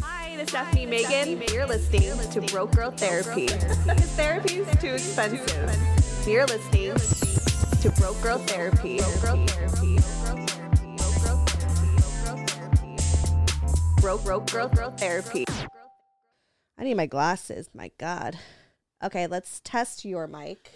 Hi, this is Stephanie Megan. You're listening to Broke Girl Therapy. Therapy is too expensive. You're listening to Broke Girl Therapy. Broke grow therapy. Broke Girl Girl Therapy. I need my glasses. My God. Okay, let's test your mic.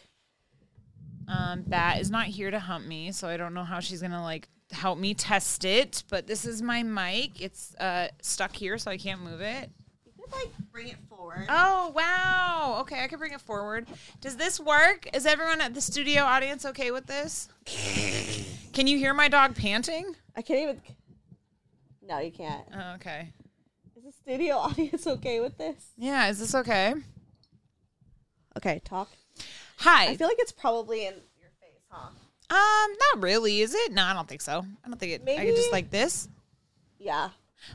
Um, Bat is not here to hump me, so I don't know how she's gonna like help me test it. But this is my mic. It's uh stuck here, so I can't move it. You could like bring it forward. Oh wow! Okay, I can bring it forward. Does this work? Is everyone at the studio audience okay with this? can you hear my dog panting? I can't even. No, you can't. Oh, okay. Is the studio audience okay with this? Yeah, is this okay? Okay, talk. Hi. I feel like it's probably in your face, huh? Um, not really, is it? No, I don't think so. I don't think it. I could just like this. Yeah.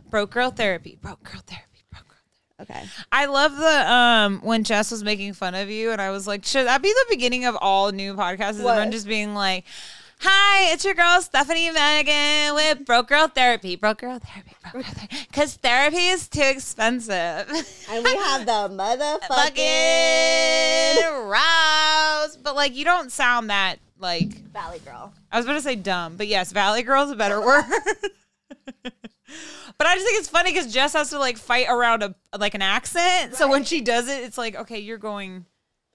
Broke girl therapy. Broke girl therapy. Broke girl therapy. Okay. I love the um when Jess was making fun of you, and I was like, should that be the beginning of all new podcasts? Is What? everyone just being like, "Hi, it's your girl Stephanie Megan with Broke Girl Therapy, Broke Girl Therapy, Broke Girl Therapy," because therapy is too expensive. And we have the motherfucking Fucking Rouse, but like you don't sound that like Valley Girl. I was about to say dumb, but yes, Valley Girl is a better word. but I just think it's funny because Jess has to like fight around a like an accent. So when she does it, it's like, okay, you're going,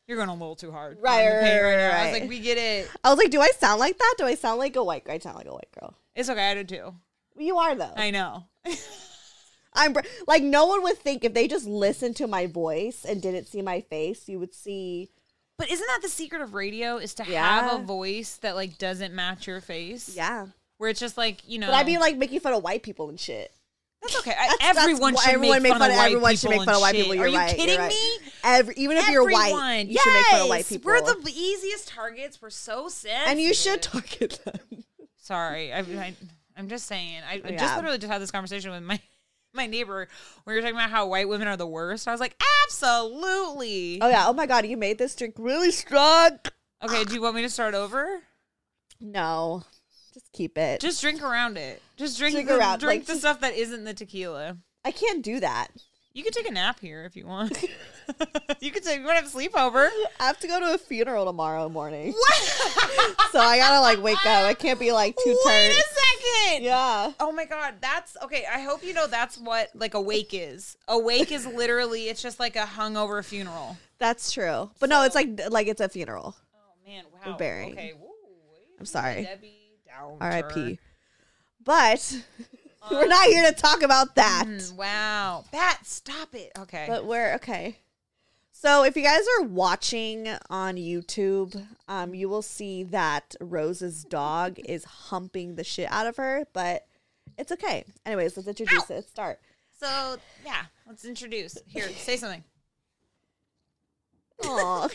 you're going a little too hard. Right, right, right, right. I was like, we get it. I was like, do I sound like that? Do I sound like a white girl? I sound like a white girl. It's okay. I do too. You are though. I know. I'm br- like no one would think if they just listened to my voice and didn't see my face, you would see. But isn't that the secret of radio? Is to Yeah. have a voice that like doesn't match your face. Yeah. Where it's just like you know. But I'd be like making fun of white people and shit. that's okay. I, That's- that's everyone why should everyone make fun, of white everyone people. should make fun of white people. You're Are you right. kidding right. me? Every, even if you're white, Everyone. you should make fun of white people. We're the easiest targets. We're so sensitive. and you should target them. Sorry, I, I, I'm just saying. I, I just literally just had this conversation with my my neighbor when you were talking about how white women are the worst. I was like, absolutely. Oh yeah. Oh my god, you made this drink really strong. Okay, do you want me to start over? No, just keep it. Just drink around it. Just drink, Drink the, around, drink like, the just- stuff that isn't the tequila. I can't do that. You could take a nap here if you want. you could take. You want to have a sleepover? I have to go to a funeral tomorrow morning. What? so I gotta like wake up. I can't be like too tired. Wait a second. Yeah. Oh my god, that's okay. I hope you know that's what like awake is. Awake is literally it's just like a hungover funeral. That's true. But no, it's like like it's a funeral. Oh man, wow. We're burying. Okay, wait I'm sorry. Debbie Downer. R.I.P. But we're not here to talk about that. Mm, wow, Bat, stop it. Okay. But we're okay. So if you guys are watching on YouTube, um, you will see that Rose's dog is humping the shit out of her, but it's okay. Anyways, let's introduce it. Let's start. so yeah, let's introduce. Here, say something. Aw.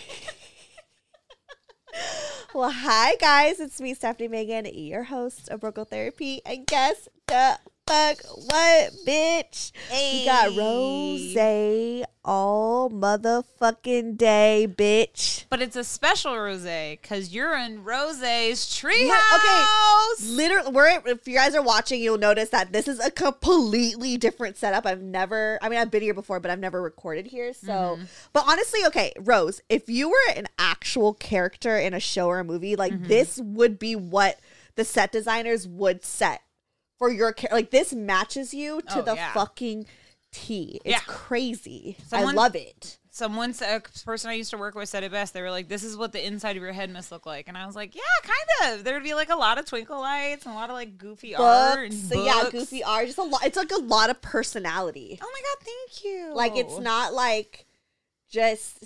well, hi guys, it's me, Stephanie Megan, your host of Broke Girl Therapy, and guess the fuck what, bitch? We got Rose all motherfucking day, bitch. But it's a special rose because you're in Rose's treehouse. Yeah, okay. Literally, we're if you guys are watching, you'll notice that this is a completely different setup. I've never, I mean, I've been here before, but I've never recorded here. So, Mm-hmm. but honestly, okay, Rose, if you were an actual character in a show or a movie, like Mm-hmm. this would be what the set designers would set for your character. Like this matches you to Oh, the yeah. fucking T. It's Yeah. crazy. Someone- I love it. Someone, said, a person I used to work with said it best. They were like, "This is what the inside of your head must look like," and I was like, "Yeah, kind of." There would be like a lot of twinkle lights and a lot of like goofy art and Books, books. yeah, goofy art. Just a lot. It's like a lot of personality. Oh my god, thank you. Like it's not like just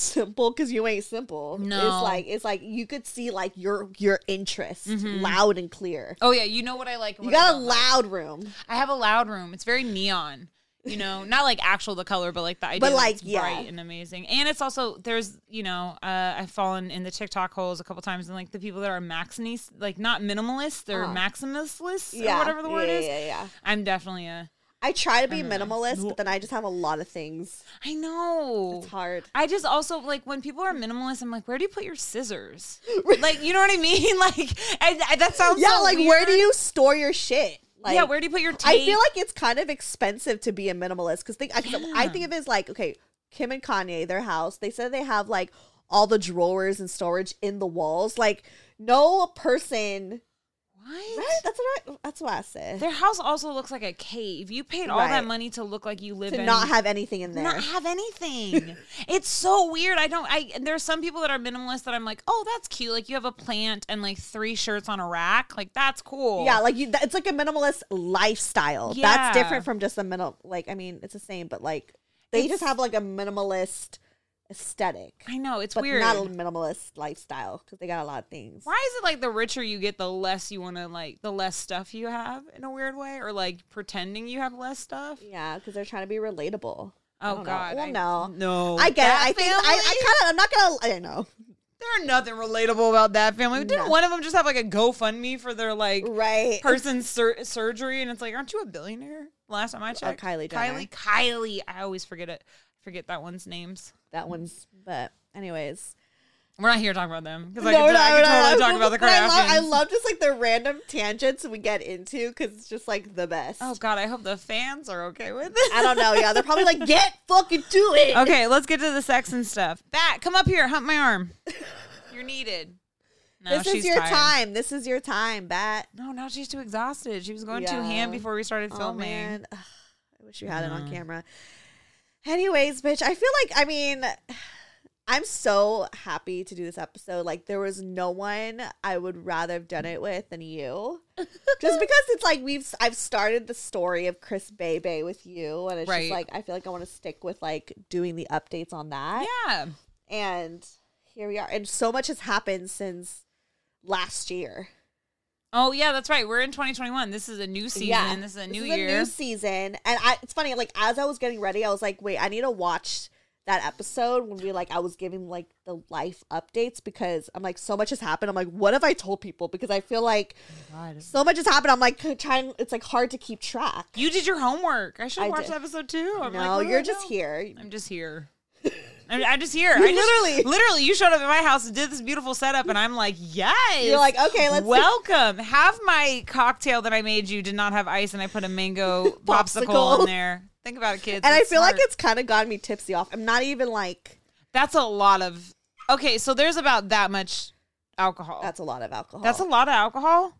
simple because you ain't simple. No. it's like it's like you could see like your your interest loud and clear. Oh yeah, you know what I like. You got a don't like. loud room. I have a loud room. It's very neon. You know, not like actual the color, but like the idea. But, like, it's yeah. bright and amazing. And it's also there's you know uh, I've fallen in the TikTok holes a couple times, and like the people that are maximis, like not minimalists, they're Uh-huh. maximalists Yeah. or whatever the word yeah, is. Yeah, yeah. I'm definitely a. I try to be minimalist, but then I just have a lot of things. I know. It's hard. I just also like when people are minimalist. I'm like, where do you put your scissors? like, you know what I mean? Like, I, I- that sounds Yeah, so like where do you store your shit? Like, yeah, where do you put your tape? I feel like it's kind of expensive to be a minimalist because think I, 'cause I think of it as like okay, Kim and Kanye, their house. They said they have like all the drawers and storage in the walls. Like no person, what? right? That's what I, that's what I said. Their house also looks like a cave. You paid all that money to look like you live to in not have anything in there. not have anything. it's so weird. I don't. I there's some people that are minimalist that I'm like, oh, that's cute. Like you have a plant and like three shirts on a rack. Like that's cool. yeah, like you, it's like a minimalist lifestyle. Yeah. That's different from just a minimal. Like I mean, it's the same, but like they just have like a minimalist aesthetic, I know it's but weird. not a minimalist lifestyle because they got a lot of things. Why is it like the richer you get, the less you want to like, the less stuff you have in a weird way, or like pretending you have less stuff? Yeah, because they're trying to be relatable. Oh know. God, Well, I, no. no, I get it. That I think I, family? I kind of. I'm not gonna. I don't know. There's nothing relatable about that family. Didn't No. one of them just have like a GoFundMe for their like Right. person's sur- surgery? And it's like, aren't you a billionaire? Last time I uh, checked, Oh, Kylie Jenner. Kylie, Kylie. I always forget it. Forget that one's names. That one's. But anyways, We're not here to talk about them because I No, could, no, I no, totally talk about the But I love, I love just like the random tangents we get into because it's just like the best. oh God, I hope the fans are okay with it. I don't know. Yeah, they're probably like, get fucking to it. okay, let's get to the sex and stuff. Bat, come up here, hump my arm. You're needed. No, this is your tired. time. This is your time, Bat. No, now she's too exhausted. She was going too Yeah. ham before we started Oh filming. man, Ugh, I wish you had it on mm. camera. Anyways, bitch, I feel like I mean, I'm so happy to do this episode. Like, there was no one I would rather have done it with than you, just because it's like we've I've started the story of Chris Bebe with you, and it's Right. just like I feel like I want to stick with like doing the updates on that, Yeah. and here we are, and so much has happened since last year. Oh yeah, that's right. We're in 2021. This is a new season. Yeah. This is a new year. a new season, and I. It's funny. Like as I was getting ready, I was like, "Wait, I need to watch that episode when we like I was giving like the life updates because I'm like so much has happened. I'm like, what have I told people? Because I feel like oh God. so much has happened. I'm like trying. It's like hard to keep track. You did your homework. I should I have watched episode two. I'm no, what do you're just here. I'm just here. I'm, just here. I just- literally- literally, you showed up at my house and did this beautiful setup, and I'm like, yes. You're like, okay, let's. welcome. Have my cocktail that I made you did not have ice, and I put a mango popsicle, Popsicle. in there. Think about it, kids. and I It's feel like it's kind of gotten me tipsy off. I'm not even like that's a lot of. Okay, so there's about that much alcohol. that's a lot of alcohol. That's a lot of alcohol.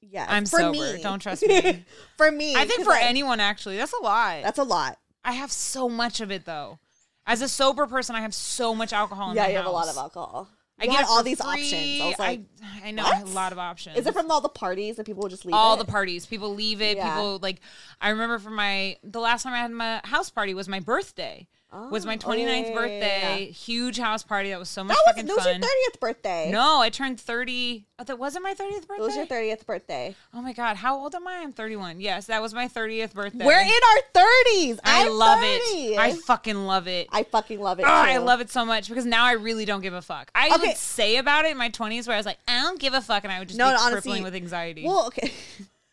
yeah. I'm for sober. Me. Don't trust me. for me, I think for I- anyone actually, that's a lot. that's a lot. I have so much of it though. As a sober person, I have so much alcohol in Yeah, my you have a lot of alcohol. I You get all these free. options. I was like, I, know what? a lot of options. Is it from all the parties that people would just leave? all it? the parties? People leave it. Yeah. People like. I remember from my the last time I had my house party was my birthday. Was my Oh, 29th yeah, yeah, yeah, birthday. yeah. Huge house party. That was so much That was, fucking that was your thirtieth birthday. No, I turned 30. Oh, that wasn't my 30th birthday. it was your thirtieth birthday. Oh my god, how old am I? I'm 31. Yes, that was my 30th birthday. We're in our thirties. I love 30. it. I fucking love it. I fucking love it. Oh, I love it so much because now I really don't give a fuck. I Okay. would say about it in my 20s where I was like, I don't give a fuck, and I would just No, be no, honestly, with anxiety. Well, okay.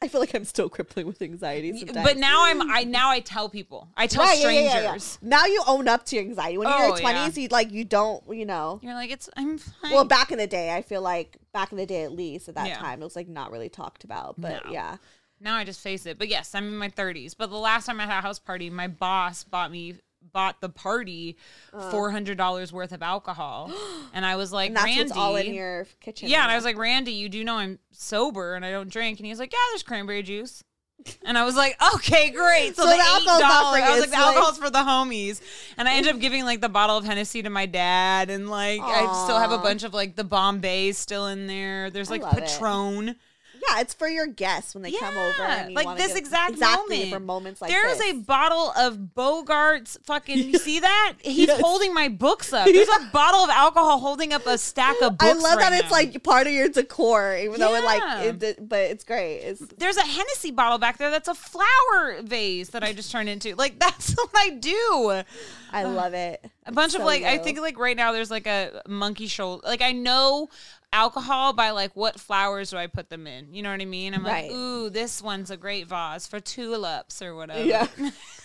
I feel like I'm still crippling with anxiety sometimes. but now I'm I now I tell people. I tell Right, yeah, yeah, strangers. yeah, yeah. Now you own up to your anxiety. When you're in Oh, your twenties, you like you don't, you know. You're like it's I'm fine. Well, back in the day, I feel like back in the day, at least at that time, it was like not really talked about. But No. yeah, now I just face it. But yes, I'm in my 30s. But the last time I had a house party, my boss bought me bought the party uh. four hundred dollars worth of alcohol, and I was like, and that's Randy, what's all in your kitchen. Yeah, and I was like, Randy, you do know I'm sober and I don't drink. And he was like, Yeah, there's cranberry juice. And I was like, okay, great. So, So the, the eight alcohol's dollars. I was like, the it's like- for the homies. And I ended up giving like the bottle of Hennessy to my dad, and like I still have a bunch of like the Bombay still in there. There's I like love it. Patron. Yeah, it's for your guests when they come over. Like this exact exactly moment for moments like There's this. a bottle of Bogart's fucking. You see that? He's Yes. holding my books up. There's a bottle of alcohol holding up a stack of books. I love right that it's now. like part of your decor, even though it like it, but it's great. It's There's a Hennessy bottle back there that's a flower vase that I just turned into. Like that's what I do. I love it. A bunch of So like I think like right now there's like a monkey shoulder. Like I know alcohol by like what flowers do I put them in? You know what I mean? I'm Right. like, ooh, this one's a great vase for tulips or whatever. Yeah.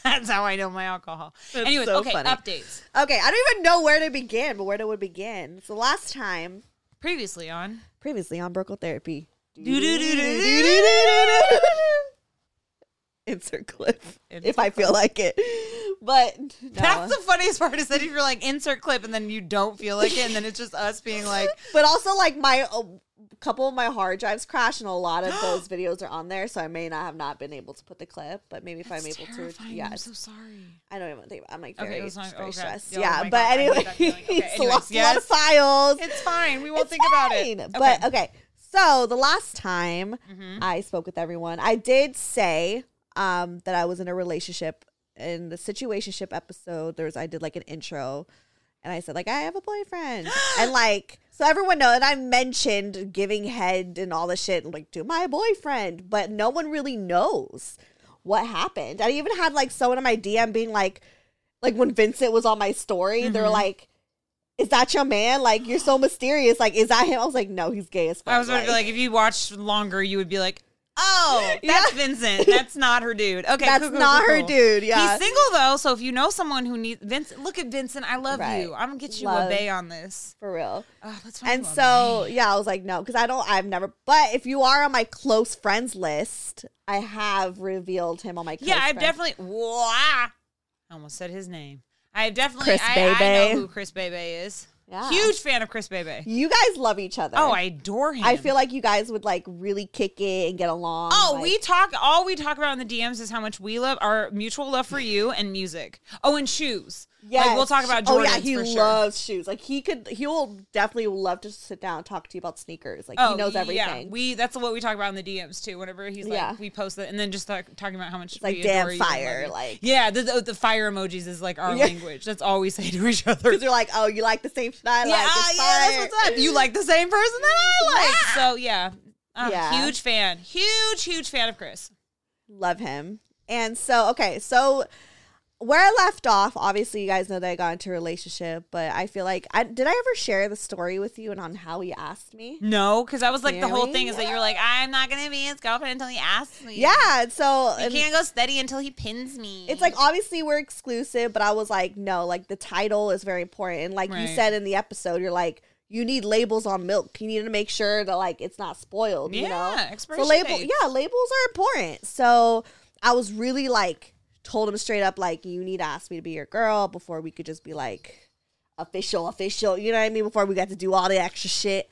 That's how I know my alcohol. Anyways, so okay, funny. updates. Okay, I don't even know where to begin, but where to would begin. So last time, Previously on previously on Broke Girl Therapy. Insert clip if I feel like it. But no. That's the funniest part is that if you're like insert clip and then you don't feel like it and then it's just us being like but also like my a couple of my hard drives crashed and a lot of those videos are on there, so I may not have not been able to put the clip, but maybe if I'm able to, yeah, I'm so sorry. I don't even think I'm like very, that's fine. very Okay. stressed. Oh yeah, my but God, anyway. Okay, it's lost a lot of files. It's fine. We won't It's think about it. fine. But okay. So the last time Mm-hmm. I spoke with everyone, I did say um, that I was in a relationship. In the situationship episode, there's I did like an intro, and I said like I have a boyfriend, and like so everyone know. And I mentioned giving head and all the shit like to my boyfriend, but no one really knows what happened. I even had like someone in my DM being like, like when Vincent was on my story, they Mm-hmm. were like is that your man? Like you're so mysterious. Like, is that him? I was like, no, he's gay as fuck. I was be like, if you watched longer, you would be like, oh, that's Vincent. That's not her dude. Okay, that's cool, cool, not cool, her dude. Yeah, He's single though, so if you know someone who needs Vincent, look at Vincent. I love Right. you. I'm gonna get you Love. a bay on this. for real. Oh, that's. And so, yeah, I was like, no, because I don't. I've never. But if you are on my close friends list, I have revealed him on my. Close yeah, I've friends. definitely. Wah, I almost said his name. I've definitely. Chris I, I know who Chris Bebe is. Yeah. Huge fan of Chris Bebe. You guys love each other. Oh, I adore him. I feel like you guys would like really kick it and get along. Oh, like- we talk. All we talk about in the DMs is how much we love our mutual love for you and music. Oh, and shoes. Yes. like we'll talk about Oh yeah, he for sure. loves shoes. Like he could, he will definitely love to sit down and talk to you about sneakers. Like he knows Yeah, everything. we that's what we talk about in the DMs too. Whenever he's like, Yeah. we post it, and then just talk, talking about how much like we damn fire, like yeah, the, the the fire emojis is like our Yeah. language. That's all we say to each other. because you're like, oh, you like the same shit I yeah, like. ah, It's yeah, fire. that's what's up. You like the same person that I like. So yeah, I'm Yeah. huge fan, huge huge fan of Chris. Love him. And so, okay, so where I left off, obviously, you guys know that I got into a relationship, but I feel like I did I ever share the story with you and on how he asked me? No, because I was like the whole thing is that you're like, I'm not gonna be his girlfriend until he asks me. Yeah, so You can't go steady until he pins me. it's like obviously we're exclusive, but I was like, no, like the title is very important. And like you said in the episode, you're like, you need labels on milk. You need to make sure that like it's not spoiled. you know, Yeah, so expiration label, dates. yeah, labels are important. So I was really like told him straight up, like you need to ask me to be your girl before we could just be like official, official. You know what I mean? Before we got to do all the extra shit.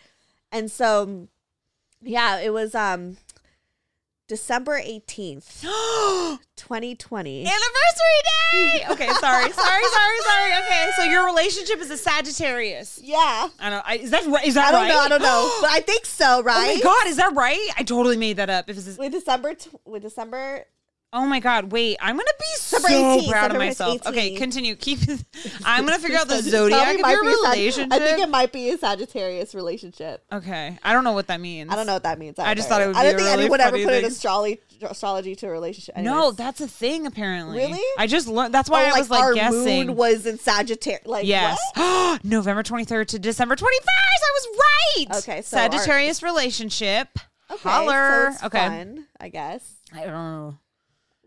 And so, yeah, it was um December eighteenth, twenty twenty. anniversary day. Okay, sorry, sorry, sorry, sorry. Okay, so your relationship is a Sagittarius. Yeah. I don't. I, is that right? Is that I don't right? know. I don't know, but I think so. Right oh my god, is that right? I totally made that up. If it's With December, with December, oh my god, wait, I'm gonna be so 18th, proud of myself. Okay, continue. Keep. I'm gonna figure out the zodiac of your a Sag- relationship. I think it might be a Sagittarius relationship. okay, I don't know what that means. I don't know what that means. I just thought it would I don't think really anyone ever put an thing. astrology astrology to a relationship. No, that's a thing apparently. Really? I just learned. That's why Oh, I was like our guessing. moon was in Sagittarius. Like Yes. November 23rd to December 21st. I was right. Okay, so our- Sagittarius relationship. Okay, Holler. So okay. fun, I guess. I don't know.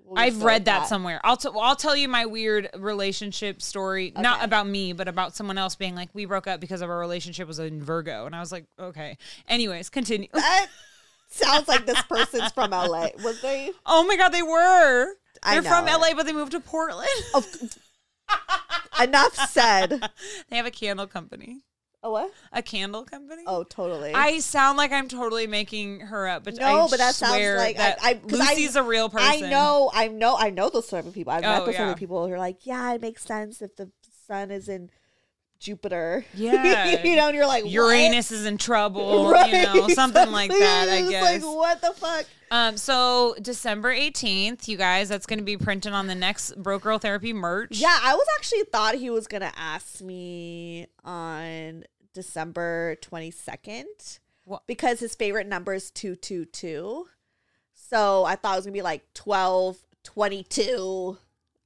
We'll I've read with that, somewhere. I'll t- I'll tell you my weird relationship story, not about me, but about someone else being like, we broke up because of our relationship was in Virgo, and I was like, okay. Anyways, continue. That sounds like this person's from LA. Was they? oh my god, they were. They're from. LA, but they moved to Portland. Of, enough said. they have a candle company. Oh what? A candle company. Oh, totally. I sound like I'm totally making her up, but No, I but that sounds like- that I- I- Lucy's a real person. I know, I know, I know those sort of people. I've oh, met Oh, those sort of people who are like, yeah, it makes sense if the sun is in Jupiter. Yeah. you know, and you're like what? Uranus is in trouble, Right, you know, something like that, I guess. Like what the fuck? Um, so December 18th, you guys, that's going to be printed on the next Broke Girl Therapy merch. Yeah, I was actually thought he was gonna ask me on December twenty second What? because his favorite number is two two two. So I thought it was gonna be like 12, 22.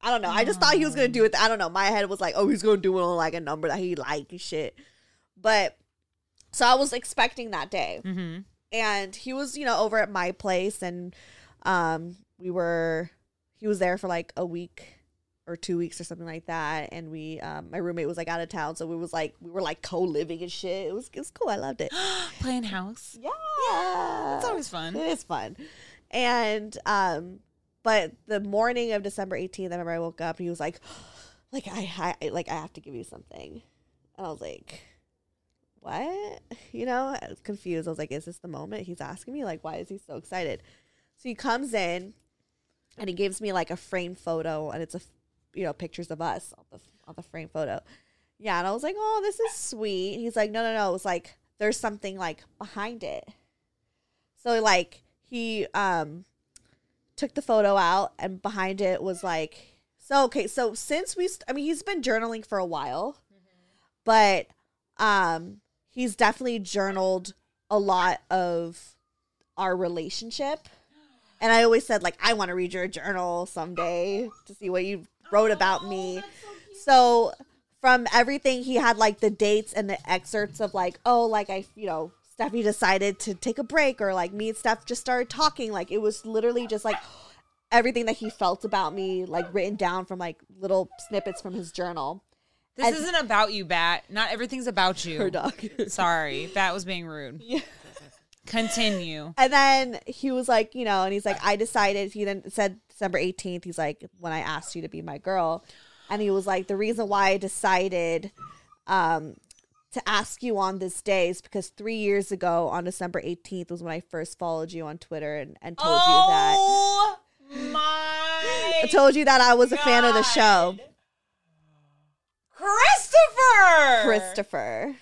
I don't know. I just thought he was gonna do it. I don't know. My head was like, oh, he's gonna do it on like a number that he like and shit. But so I was expecting that day Mm-hmm. and he was you know over at my place and um we were he was there for like a week or two weeks or something like that and we um my roommate was like out of town so we was like we were like co-living and shit it was it was cool i loved it Playing house. yeah It's always fun. it is fun and um but the morning of december 18th i remember i woke up and he was like like i, I like i have to give you something. And i was like what? You know i was confused. I was like is this the moment he's asking me? Like why is he so excited? So he comes in and he gives me like a frame photo and it's a, you know pictures of us on the on the frame photo. Yeah and i was like oh this is sweet. He's like no no no. It was like there's something like behind it. So like he um took the photo out and behind it was like so okay so since we st- i mean he's been journaling for a while but um he's definitely journaled a lot of our relationship. And i always said like i want to read your journal someday to see what you wrote about me. So from everything he had like the dates and the excerpts of like oh like i you know Steffi decided to take a break or like me and Steph just started talking like it was literally just like everything that he felt about me like written down from like little snippets from his journal This And- isn't about you, Bat. Not everything's about you. her dog Sorry, Bat was being rude. Yeah. Continue. And then he was like, you know, and he's like, I decided, he then said December 18th, he's like, when I asked you to be my girl. And he was like, the reason why I decided um, to ask you on this day is because three years ago on December 18th was when I first followed you on Twitter and, and told you that. Oh my I told you that I was a fan of the show. Christopher! Christopher.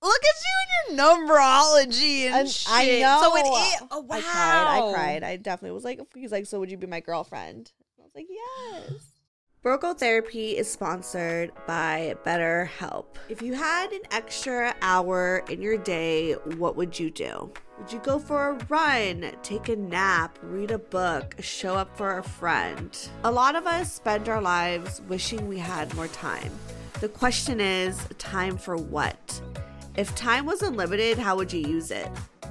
Look at you and your numerology and, And shit. I know. So it is. Oh wow! I cried. I cried. I definitely was like, he's like, so would you be my girlfriend? I was like, yes. Broke Girl Therapy is sponsored by BetterHelp. If you had an extra hour in your day, what would you do? Would you go for a run, take a nap, read a book, show up for a friend? A lot of us spend our lives wishing we had more time. The question is, time for what? If time was unlimited, how would you use it?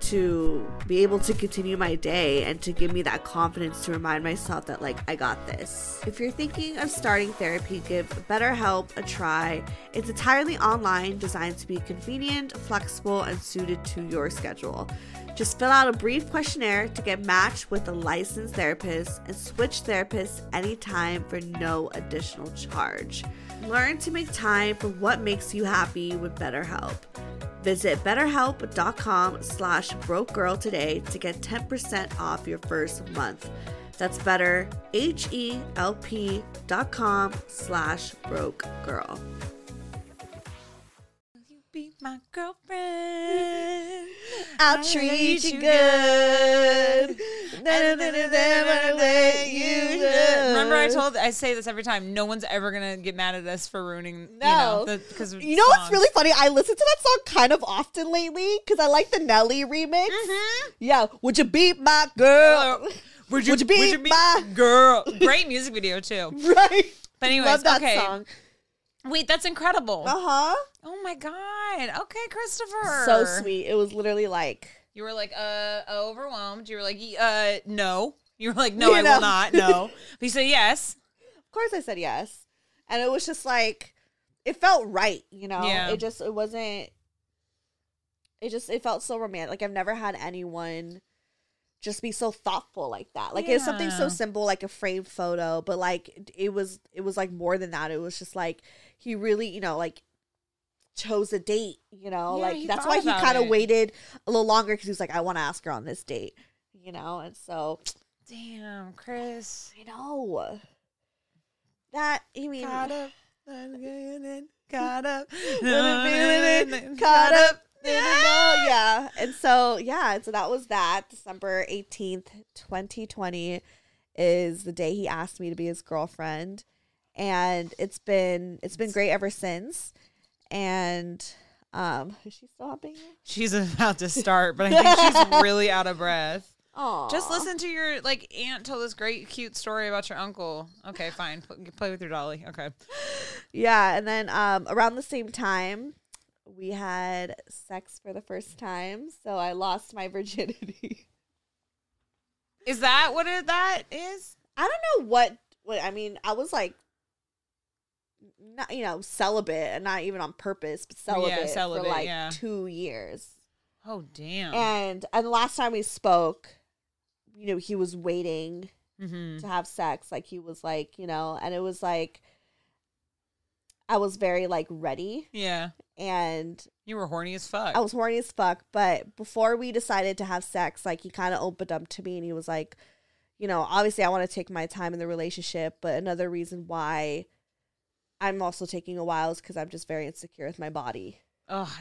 to be able to continue my day and to give me that confidence to remind myself that like I got this. If you're thinking of starting therapy, give BetterHelp a try. It's entirely online, designed to be convenient, flexible, and suited to your schedule. Just fill out a brief questionnaire to get matched with a licensed therapist and switch therapists anytime for no additional charge. Learn to make time for what makes you happy with BetterHelp. Visit betterhelp.com slash broke girl today to get 10% off your first month. That's better, H-E-L-P slash broke girl. You my girlfriend. I'll treat treat you you good. Remember, I told I say this every time. No one's ever gonna get mad at us for ruining. No. you know, because You know what's really funny? I listen to that song kind of often lately because I like the Nelly remix. Mm-hmm. Yeah, would you be my girl? Would Would you be my- girl? Great music video too. right. But anyways, Love that okay. song. Wait, that's incredible. Uh huh. Oh my god. Okay, Christopher. So sweet. It was literally like, You were like, uh, overwhelmed. You were like, uh, no. You were like, no, You I know. will not. No. But you said yes. of course I said yes, and it was just like, it felt right. You know, Yeah. it just it wasn't. It just it felt so romantic. Like I've never had anyone just be so thoughtful like that. Like it's something so simple like a framed photo, but like it was it was like more than that. It was just like he really, you know, like chose a date, you know? Yeah, like that's why he kind of waited a little longer cuz he was like I want to ask her on this date, you know? And so Damn, Chris. I know that I mean Caught up. Caught up. caught up. Yeah. And so, yeah. And so that was that. December 18th, 2020 is the day he asked me to be his girlfriend. And it's been it's been great ever since. And um is she still hopping? She's about to start, but I think she's really out of breath. Oh. Just listen to your like aunt tell this great cute story about your uncle. Okay, fine. Play with your dolly. Okay. Yeah, and then um around the same time we had sex for the first time. So I lost my virginity. Is that what it, that is? I don't know what what I mean. I was like, not you know celibate, and not even on purpose, but celibate, celibate, for like yeah. two years. Oh damn. And and the last time we spoke, you know, he was waiting mm-hmm. to have sex. Like he was like, you know, and it was like, I was very like ready, Yeah. and You were horny as fuck. I was horny as fuck. But before we decided to have sex, like he kind of opened up to me and he was like, you know, obviously I want to take my time in the relationship, but another reason why I'm also taking a while is because I'm just very insecure with my body. Oh,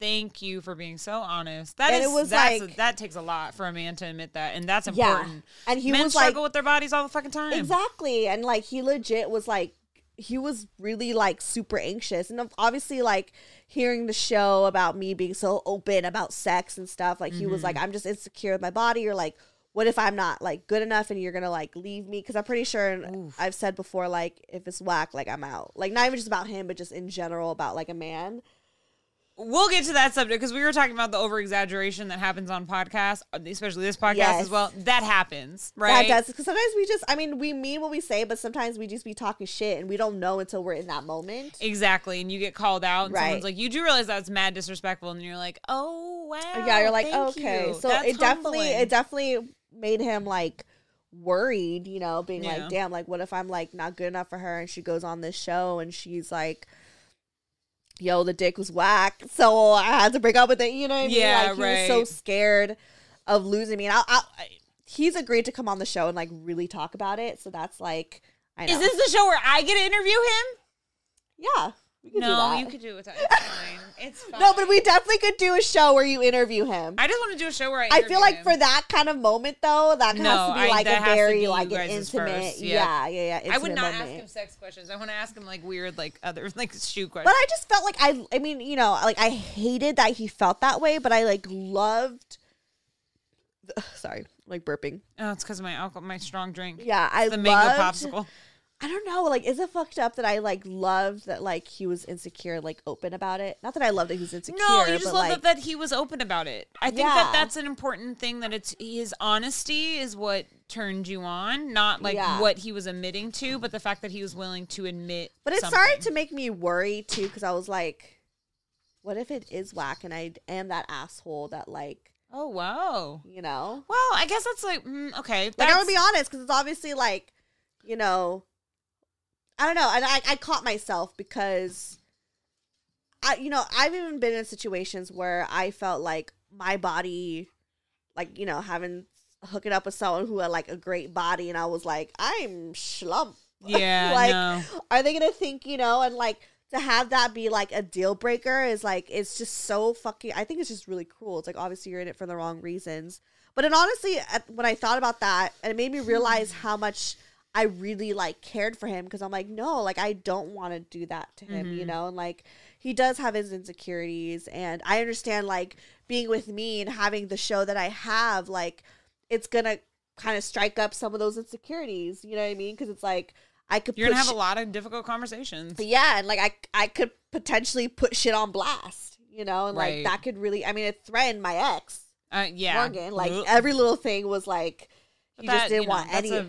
thank you for being so honest. That And is it was that's like- that takes a lot for a man to admit that, and that's Yeah. important. And he Men was like, struggle with their bodies all the fucking time. exactly. And like he legit was like, he was really like super anxious. And obviously, like hearing the show about me being so open about sex and stuff, like he was like, mm-hmm. I'm just insecure with my body, or like, what if I'm not like good enough and you're gonna like leave me? Because I'm pretty sure and I've said before, like if it's whack, like I'm out. Like not even just about him, but just in general about like a man. We'll get to that subject because we were talking about the over exaggeration that happens on podcasts, especially this podcast Yes. as well. That happens, right? That does because sometimes we just, I mean, we mean what we say, but sometimes we just be talking shit and we don't know until we're in that moment. Exactly, and you get called out, and Right. someone's like, "You do realize that's mad disrespectful," and you're like, "Oh wow." yeah, you're like, thank okay. you. So That's it definitely, it definitely made him like worried, you know, being Yeah. like, damn, like what if I'm like not good enough for her and she goes on this show and she's like, yo, the dick was whack, so I had to break up with it. You know what I mean? Yeah, like, he was so scared of losing me. And I, I, I, he's agreed to come on the show and like really talk about it. So that's like, I know. Is this the show where I get to interview him? yeah, we could do No, that. you could do it without. It's fine. It's fine. No, but we definitely could do a show where you interview him. I just want to do a show where I. I interview feel like him. for that kind of moment though, that No, has to be I- like that a has to very be like an guys' intimate, first, yeah. yeah, yeah, yeah. I would intimate not moment. ask him sex questions. I want to ask him like weird, like other like shoe questions. But questions. I just felt like I, I mean, you know, like I hated that he felt that way, but I like loved. Sorry, like burping. oh, it's because of my alcohol, my strong drink. Yeah, I the mango loved. popsicle. I don't know, like, is it fucked up that I like loved that like he was insecure, like open about it? Not that I love that he was insecure. No, you just but, love like, that, that he was open about it. I think Yeah. that that's an important thing. That it's his honesty is what turned you on, not like Yeah. what he was admitting to, but the fact that he was willing to admit. But it something. started to make me worry too, because I was like, what if it is whack and I am that asshole that like, Oh wow. you know, Well, I guess that's like mm, okay. Like I would be honest, because it's obviously like, you know, I don't know, and I I caught myself because I you know I've even been in situations where I felt like my body, like you know having hooking up with someone who had like a great body, and I was like I'm schlump. Yeah, like no. are they gonna think you know and like to have that be like a deal breaker is like it's just so fucking. I think it's just really cruel. It's like obviously you're in it for the wrong reasons. But and honestly, when I thought about that, and it made me realize hmm. how much I really like cared for him because I'm like, no, like I don't want to do that to him, you know, and like he does have his insecurities, and I understand like being with me and having the show that I have, like it's gonna kind of strike up some of those insecurities, you know what I mean? Because it's like I could You're gonna have sh- a lot of difficult conversations. yeah, and like I I could potentially put shit on blast, you know, and Right. like that could really, I mean, it threatened my ex Uh, yeah, Morgan, like Ugh. every little thing was like. He That, just didn't you know, want any. A,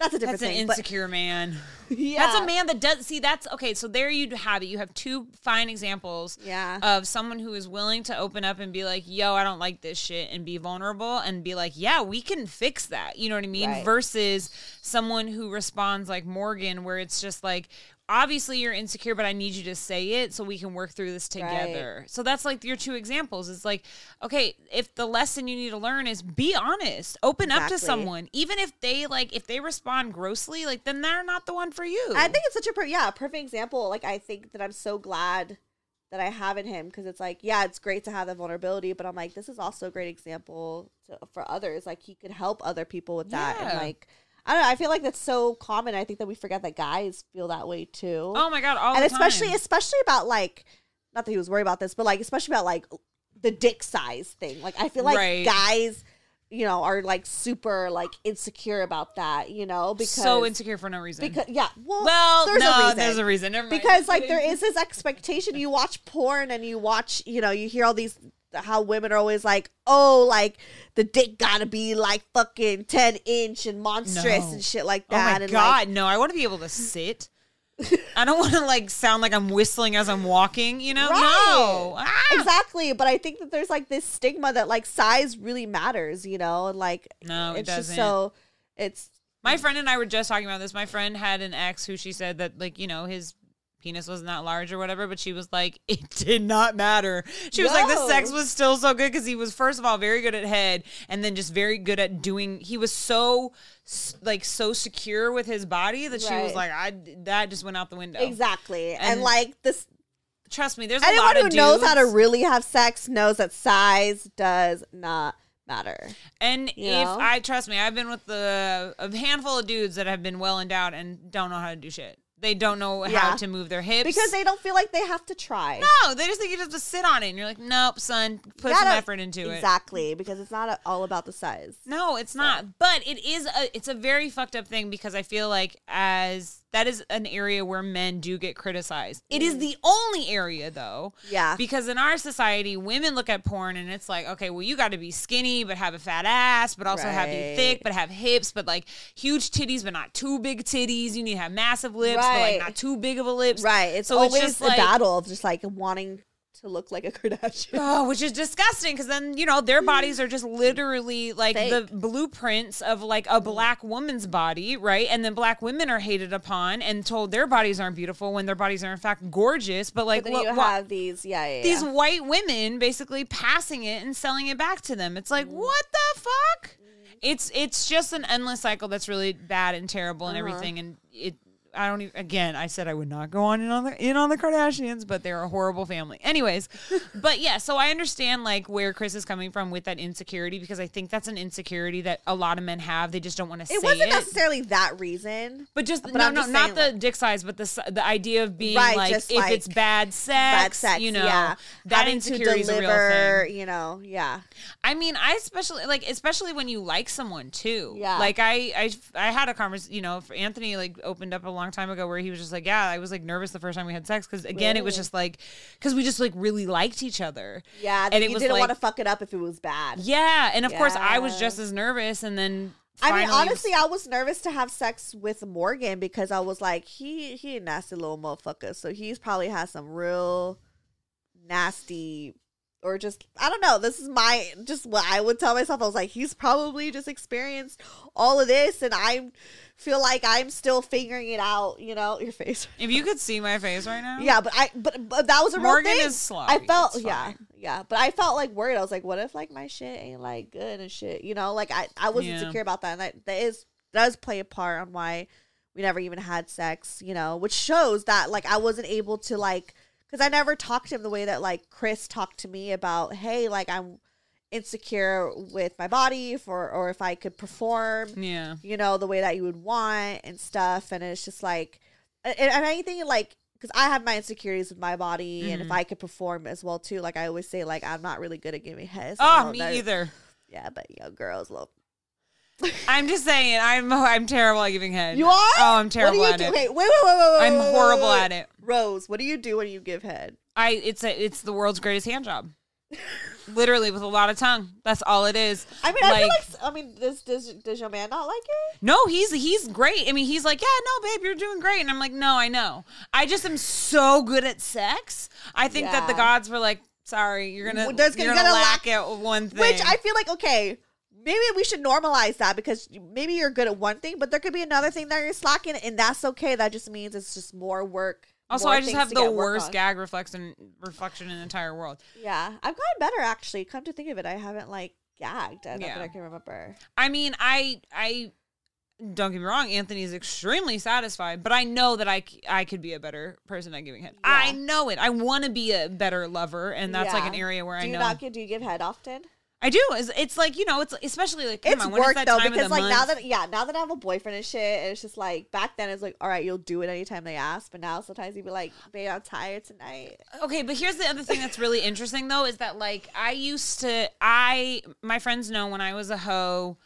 that's a different that's an thing. but- insecure man. yeah, That's a man that does see. That's okay. So there you have it. You have two fine examples. Yeah. Of someone who is willing to open up and be like, "Yo, I don't like this shit," and be vulnerable and be like, "Yeah, we can fix that." You know what I mean? Right. Versus someone who responds like Morgan, where it's just like. Obviously, you're insecure, but I need you to say it so we can work through this together. So that's like your two examples. It's like, okay, if the lesson you need to learn is be honest, open up to someone, even if they like, if they respond grossly, like then they're not the one for you. I think it's such a per- yeah a perfect example. Like I think that I'm so glad that I have in him because it's like yeah, it's great to have the vulnerability, but I'm like this is also a great example to, for others. Like he could help other people with that, and like I don't know. I feel like that's so common. I think that we forget that guys feel that way too. Oh my god! All and the especially time. especially about like not that he was worried about this, but like especially about like the dick size thing. Like I feel like Right. guys, you know, are like super like insecure about that. You know, because so insecure for no reason. because yeah, well, well, there's no, a reason. there's a reason. Never mind. because like there is this expectation. You watch porn and you watch, you know, you hear all these how women are always like, oh, like the dick gotta be like fucking ten inch and monstrous No. and shit like that. Oh my and god, like, no! I want to be able to sit. I don't want to like sound like I'm whistling as I'm walking. You know? Right. No. Ah! Exactly, but I think that there's like this stigma that like size really matters, you know, and like No, it it's just doesn't. so it's My friend and I were just talking about this. My friend had an ex who she said that like you know his penis wasn't that large or whatever, but she was like it did not matter. She was like the sex was still so good because he was first of all very good at head and then just very good at doing. He was so like so secure with his body that she was like I that just went out the window. exactly, and, And like this. Trust me, there's a Anyone who of knows how to really have sex knows that size does not matter. And You if know? I trust me, I've been with the a handful of dudes that have been well endowed and don't know how to do shit. They don't know how to move their hips Because they don't feel like they have to try. No, they just think you just have to sit on it, and you're like, nope, son, put some effort into it. Exactly, because it's not a- all about the size. No, it's not. But it is a it's a very fucked up thing because I feel like as that is an area where men do get criticized. It is the only area though. Mm. Yeah. Because in our society, women look at porn and it's like, okay, well you got to be skinny but have a fat ass, but also have be Right. thick but have hips, but like huge titties but not too big titties. You need to have massive lips but like not too big of a lips. Right. It's So it's always just a like- battle of just like wanting to look like a Kardashian. Oh, which is disgusting because then you know their bodies are just literally like the blueprints of like a black woman's body, right? And then black women are hated upon and told their bodies aren't beautiful when their bodies are in fact gorgeous. But like, But what- you what- have these, yeah, yeah, these yeah. white women basically passing it and selling it back to them. It's like, Mm. what the fuck? It's it's just an endless cycle that's really bad and terrible and Uh-huh. everything. And it, I don't even. Again, I said I would not go on in on the in on the Kardashians, but they're a horrible family. Anyways, but yeah, so I understand like where Chris is coming from with that insecurity because I think that's an insecurity that a lot of men have. They just don't want to say It wasn't it. necessarily that reason. But just But no, I'm no, just not the dick size, but the the idea of being Right, like if it's bad sex, Bad sex, you know, yeah. that Having insecurity is a real thing. you know, yeah. I mean, I especially like, especially when you like someone too. Yeah. Like I, I, I had a conversation. You know, for Anthony like opened up a long time ago where he was just like, yeah, I was like nervous the first time we had sex because again, it was just like because we just like really liked each other. Yeah, and it you was didn't like, want to fuck it up if it was bad. yeah, and of course I was Yeah. just as nervous, and then I mean, finally- honestly, I was nervous to have sex with Morgan because I was like, he he a nasty little motherfucker, so he's probably has some real nasty or just I don't know. This is my just what I would tell myself. I was like, he's probably just experienced all of this, and I feel like I'm still figuring it out. You know, your face. if you could see my face right now, Yeah, but I but, but that was a real Morgan thing. is sloppy. I felt yeah, yeah, but I felt like worried. I was like, what if like my shit ain't like good and shit? You know, like I I was Yeah. secure about that, and that that is does play a part on why we never even had sex, you know, which shows that like I wasn't able to like because I never talked to him the way that like Chris talked to me about, hey, like I'm insecure with my body for or if I could perform, Yeah. you know, the way that you would want and stuff. And it's just like, and, and anything like, because I have my insecurities with my body, and if Mhm. I could perform as well too, like I always say, like I'm not really good at giving heads. so Oh, me that- either. Yeah, but you know, girls love. I'm just saying, I'm I'm terrible at giving head. You are? Oh, I'm terrible what at do you it. do? Okay, wait, wait, wait, wait, wait. I'm wait, wait, horrible wait, at it. Rose, what do you do when you give head? I it's a, it's the world's greatest hand job. Literally with a lot of tongue. That's all it is. I mean, I feel like I mean, does does does your man not like it? No, he's he's great. I mean, he's like, yeah, no, babe, you're doing great, and I'm like, no, I know. I just am so good at sex. I think that the gods were like, sorry, you're gonna there's you're gonna- gonna, gonna lack at one thing. Which I feel like okay, maybe we should normalize that because maybe you're good at one thing, but there could be another thing that you're slacking, and that's okay. That just means it's just more work. also, I just have the worst on. gag reflection reflection in the entire world. Yeah, I've gotten better actually. Come to think of it, I haven't like gagged. I Yeah. that I can remember. I mean, I I don't get me wrong, Anthony is extremely satisfied, but I know that I I could be a better person at giving head. I know it. I want to be a better lover, and that's like an area where Do I know not? Do you give head often? I do. It's, it's like you know, it's especially like come it's on, work that though time because like now that yeah now that I have a boyfriend and shit, it's just like back then it's like all right, you'll do it anytime they ask, but now sometimes you'd be like, babe, I'm tired tonight. Okay, but here's the other thing that's really interesting though is that like I used to I my friends know when I was a hoe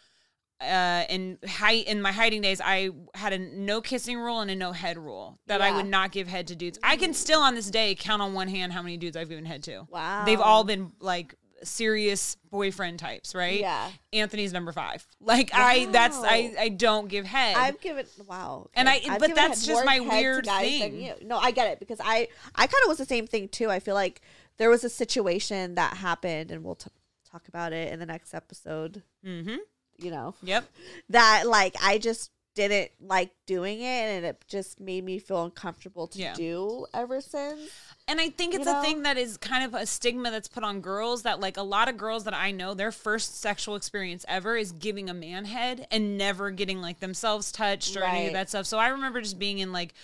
uh in in my hiding days I had a no kissing rule and a no head rule that I would not give head to dudes. I can still on this day count on one hand how many dudes I've given head to. Wow, They've all been like serious boyfriend types, right? Yeah. Anthony's number 5. Like I that's I I don't give head. I've given wow, And. I- I've but that's just my weird thing. No, I get it because I I kind of was the same thing too. I feel like there was a situation that happened, and we'll t- talk about it in the next episode. mhm. You know Yep. that like I just didn't like doing it, and it just made me feel uncomfortable to Yeah. do ever since. And I think You it's a thing that is kind of a stigma that's put on girls that like a lot of girls that I know their first sexual experience ever is giving a man head and never getting like themselves touched or any of that stuff. So I remember just being in like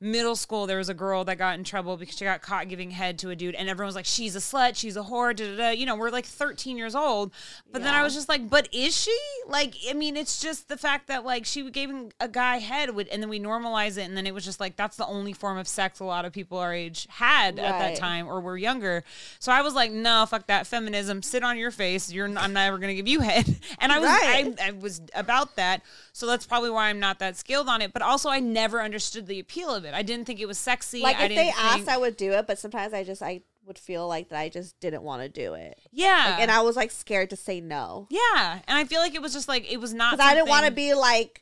middle school there was a girl that got in trouble because she got caught giving head to a dude and everyone was like she's a slut she's a whore da, da, da. you know we're like 13 years old. But then i was just like but is she? Like i mean it's just the fact that like she gave a guy head would, and then we normalize it and then it was just like that's the only form of sex a lot of people our age had at that time or were younger. So i was like no fuck that feminism sit on your face you're i'm never gonna give you head. And i was Right. I, I was about that. So that's probably why i'm not that skilled on it. But also i never understood the appeal of it i didn't think it was sexy Like I if they didn't asked, think- I would do it, but sometimes I just I would feel like that I just didn't want to do it, yeah like, and I was like scared to say no yeah and i feel like it was just like it was not because I didn't want to be like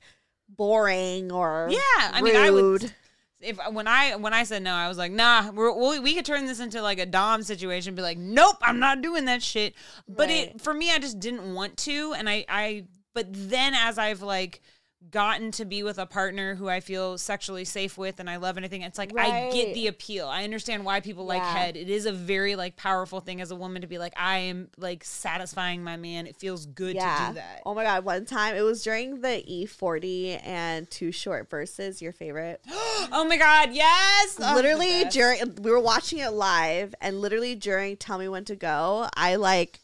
boring or yeah i mean i would if when I when I said no, I was like, nah, we're, we we could turn this into like a dom situation. Be like, nope, I'm not doing that shit. But Right. it for me, I just didn't want to, and I I. But then as I've like gotten to be with a partner who I feel sexually safe with and I love and everything, it's like I get the appeal. I understand why people like head. It is a very like powerful thing as a woman to be like, I am like satisfying my man. It feels good to do that. Oh my god! One time it was during the E40 and Too Short versus your favorite. oh my god, yes. Oh, literally best. during we were watching it live, and literally during Tell Me When to Go, I like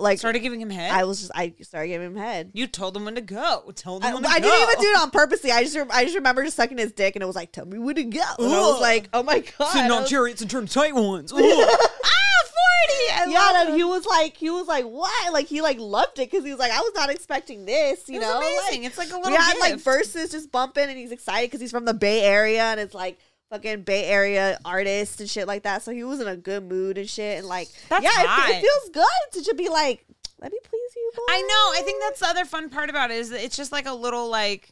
like started giving him head. I was just I started giving him head. You told him when to go. Tell I, him when to I go. I didn't even do it on purposely. I just rem- I just remember just sucking his dick, and it was like, "Tell me when to go." And I was like, "Oh my god!" Sitting I on was- chariots and turn tight ones. Ah, 40. yeah, and he was like, he was like, what? Like he like loved it because he was like, I was not expecting this. You It know, amazing. Like, It's like a little we had like verses just bumping, and he's excited because he's from the Bay Area, and it's like fucking Bay Area artist and shit like that. So he was in a good mood and shit, and like, That's yeah, it, it feels good to just be like, let me please you, boy. I know. I think that's the other fun part about it is that it's just like a little like,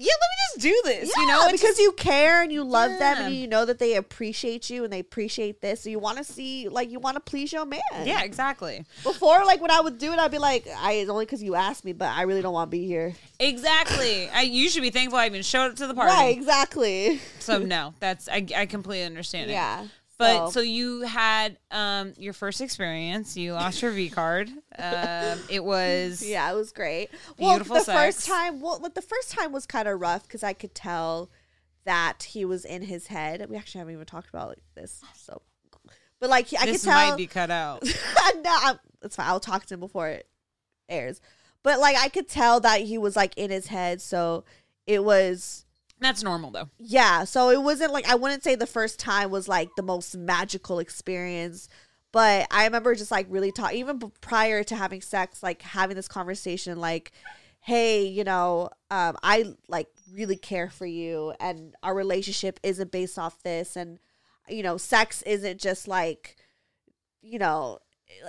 yeah, let me just do this. Yeah, you know, because just- you care and you love them and you know that they appreciate you and they appreciate this. So you want to see, like, you want to please your man. yeah, exactly, Before, like, when I would do it, I'd be like, I it's only because you asked me, but I really don't want to be here. exactly. I you should be thankful I even showed up to the party. Right, exactly. So no, that's I I completely understand it. Yeah. But So- so, you had um your first experience. You lost your V card. Um, it was Yeah, it was great. Beautiful well, the first time, well, the first time was kind of rough because I could tell that he was in his head. We actually haven't even talked about like, this, so. But like, I this could tell. This might be cut out. no, I'm, it's fine. I'll talk to him before it airs. But like, I could tell that he was like in his head, so it was. That's normal though. Yeah, so it wasn't like I wouldn't say the first time was like the most magical experience, but I remember just like really talk even prior to having sex, like having this conversation, like, hey, you know, um, I like really care for you, and our relationship isn't based off this, and you know, sex isn't just like, you know.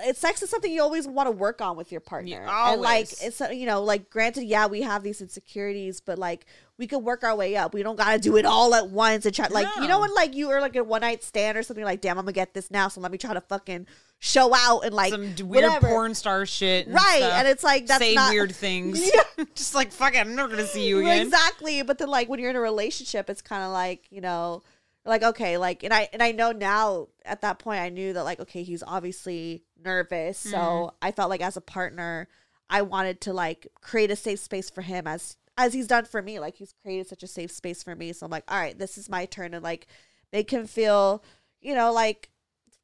It's sex is something you always want to work on with your partner, and like it's uh, you know like granted, yeah, we have these insecurities, but like we could work our way up. We don't gotta do it all at once and try like you know No. when like you are like a one night stand or something like damn I'm gonna get this now so let me try to fucking show out and like Some d- weird whatever. porn star shit. And right stuff. and it's like that's say not weird things. Yeah. Just like fuck it, I'm never gonna see you again. exactly but then like when you're in a relationship it's kind of like you know like okay like and I and I know now at that point I knew that like okay he's obviously nervous. So Mm-hmm. I felt like as a partner I wanted to like create a safe space for him as as he's done for me. Like he's created such a safe space for me. So I'm like all right this is my turn to like make him feel you know like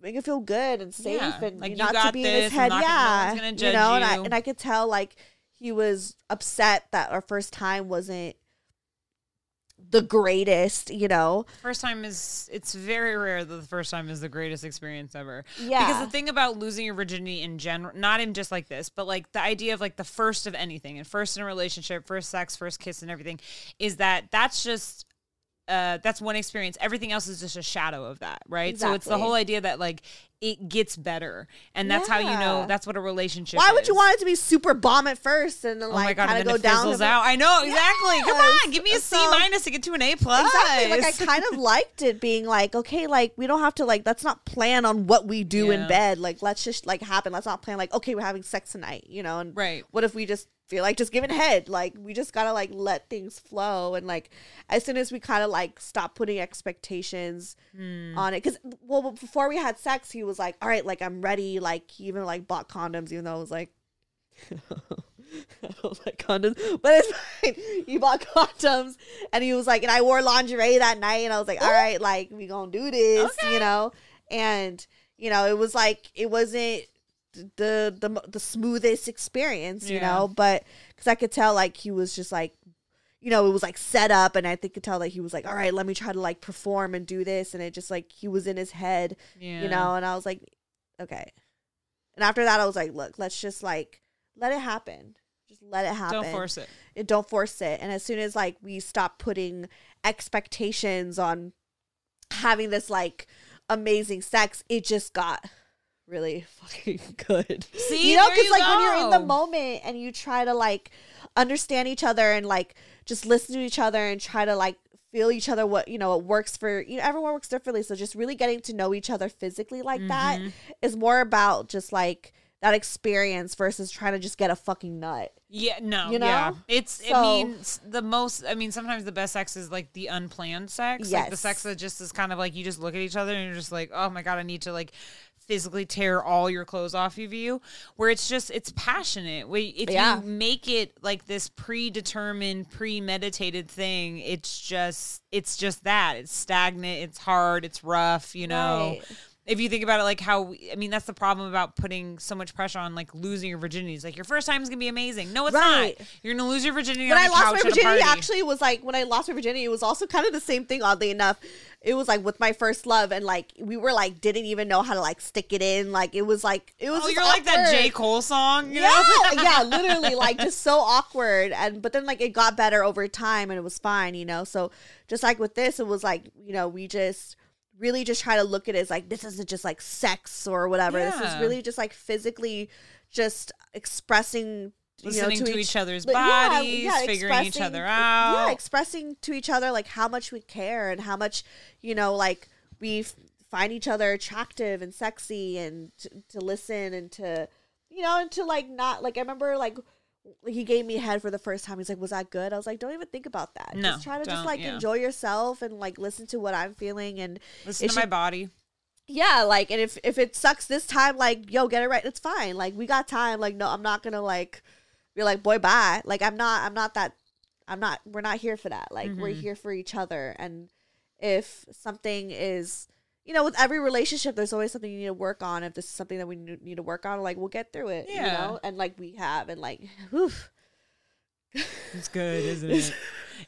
make him feel good and safe Yeah, and like, not to be in his head. not gonna- no yeah you know and I and I could tell like he was upset that our first time wasn't the greatest, you know. First time is it's very rare that the first time is the greatest experience ever. Yeah. Because the thing about losing your virginity in general, not in just like this, but like the idea of like the first of anything and first in a relationship, first sex, first kiss and everything is that that's just uh that's one experience. Everything else is just a shadow of that, right? So it's the whole idea that like it gets better. And that's how you know that's what a relationship Why would you want it to be super bomb at first and then Oh like kind of go down? fizzles out. I know, exactly. Come on, give me a C So- minus to get to an A plus. Exactly. Like I kind of liked it being like, okay, like we don't have to like let's not plan on what we do in bed. Like let's just like happen. Let's not plan like, okay, we're having sex tonight, you know, and Right. what if we just feel like just giving head? Like we just gotta like let things flow and like as soon as we kind of like stop putting expectations Hmm. on it. Cause well before we had sex, he was like, All right, like I'm ready, like he even like bought condoms, even though I was like I don't like condoms, but it's fine. He bought condoms, and he was like, and I wore lingerie that night, and I was like, all right, like we gonna do this, you know, and you know, it was like it wasn't the the the smoothest experience, you Yeah. know, but because I could tell like he was just like. You know, it was like set up, and I think could tell that he was like, "All right, let me try to like perform and do this," and it just like he was in his head, yeah. you know and i was like okay and after that i was like look let's just like let it happen just let it happen Don't force it. it don't force it and as soon as like we stop putting expectations on having this like amazing sex it just got really fucking good See, you know because like when you're in the moment and you try to like understand each other and like just listen to each other and try to like feel each other what you know it works for you know everyone works differently so just really getting to know each other physically like that Mm-hmm. is more about just like that experience versus trying to just get a fucking nut Yeah, no, You know? yeah. It's So- I mean the most I mean sometimes the best sex is like the unplanned sex. Like the sex that just is kind of like you just look at each other and you're just like, "Oh my god, I need to like physically tear all your clothes off of you." Where it's just it's passionate. Where if Yeah. you make it like this predetermined, premeditated thing, it's just it's just that. It's stagnant, it's hard, it's rough, you know. Right. If you think about it, like how I mean, that's the problem about putting so much pressure on like losing your virginity. It's like your first time is gonna be amazing. No, it's Right. not. You're gonna lose your virginity. when on I the lost couch my virginity, actually was like when I lost my virginity, it was also kind of the same thing. Oddly enough, it was like with my first love, and like we were like didn't even know how to like stick it in. Like it was like it was. Oh, you're like that awkward. J Cole song. You Yeah, know? yeah, literally, like just so awkward. And but then like it got better over time, and it was fine, you know. So just like with this, it was like you know we just really just try to look at it as like this isn't just like sex or whatever. This is really just like physically just expressing. You know, Listening to each other's but yeah, bodies, yeah, figuring each other out. Yeah, expressing to each other like how much we care and how much you know, like we f- find each other attractive and sexy, and to, to listen and to you know, and to like not like I remember like he gave me head for the first time. He's like, "Was that good?" I was like, "Don't even think about that. No, just try to just like yeah. enjoy yourself and like listen to what I'm feeling and Listen to my body. yeah, like, and if if it sucks this time, like, yo, get it right. It's fine. Like, we got time. Like, no, I'm not gonna like be like, boy, bye. Like, I'm not. I'm not that. I'm not. We're not here for that. Like, we're Mhm. here for each other. And if something is, you know, with every relationship, there's always something you need to work on. If this is something that we need to work on, like, we'll get through it. Yeah. You know, and like we have, and like, whew. It's good, isn't it?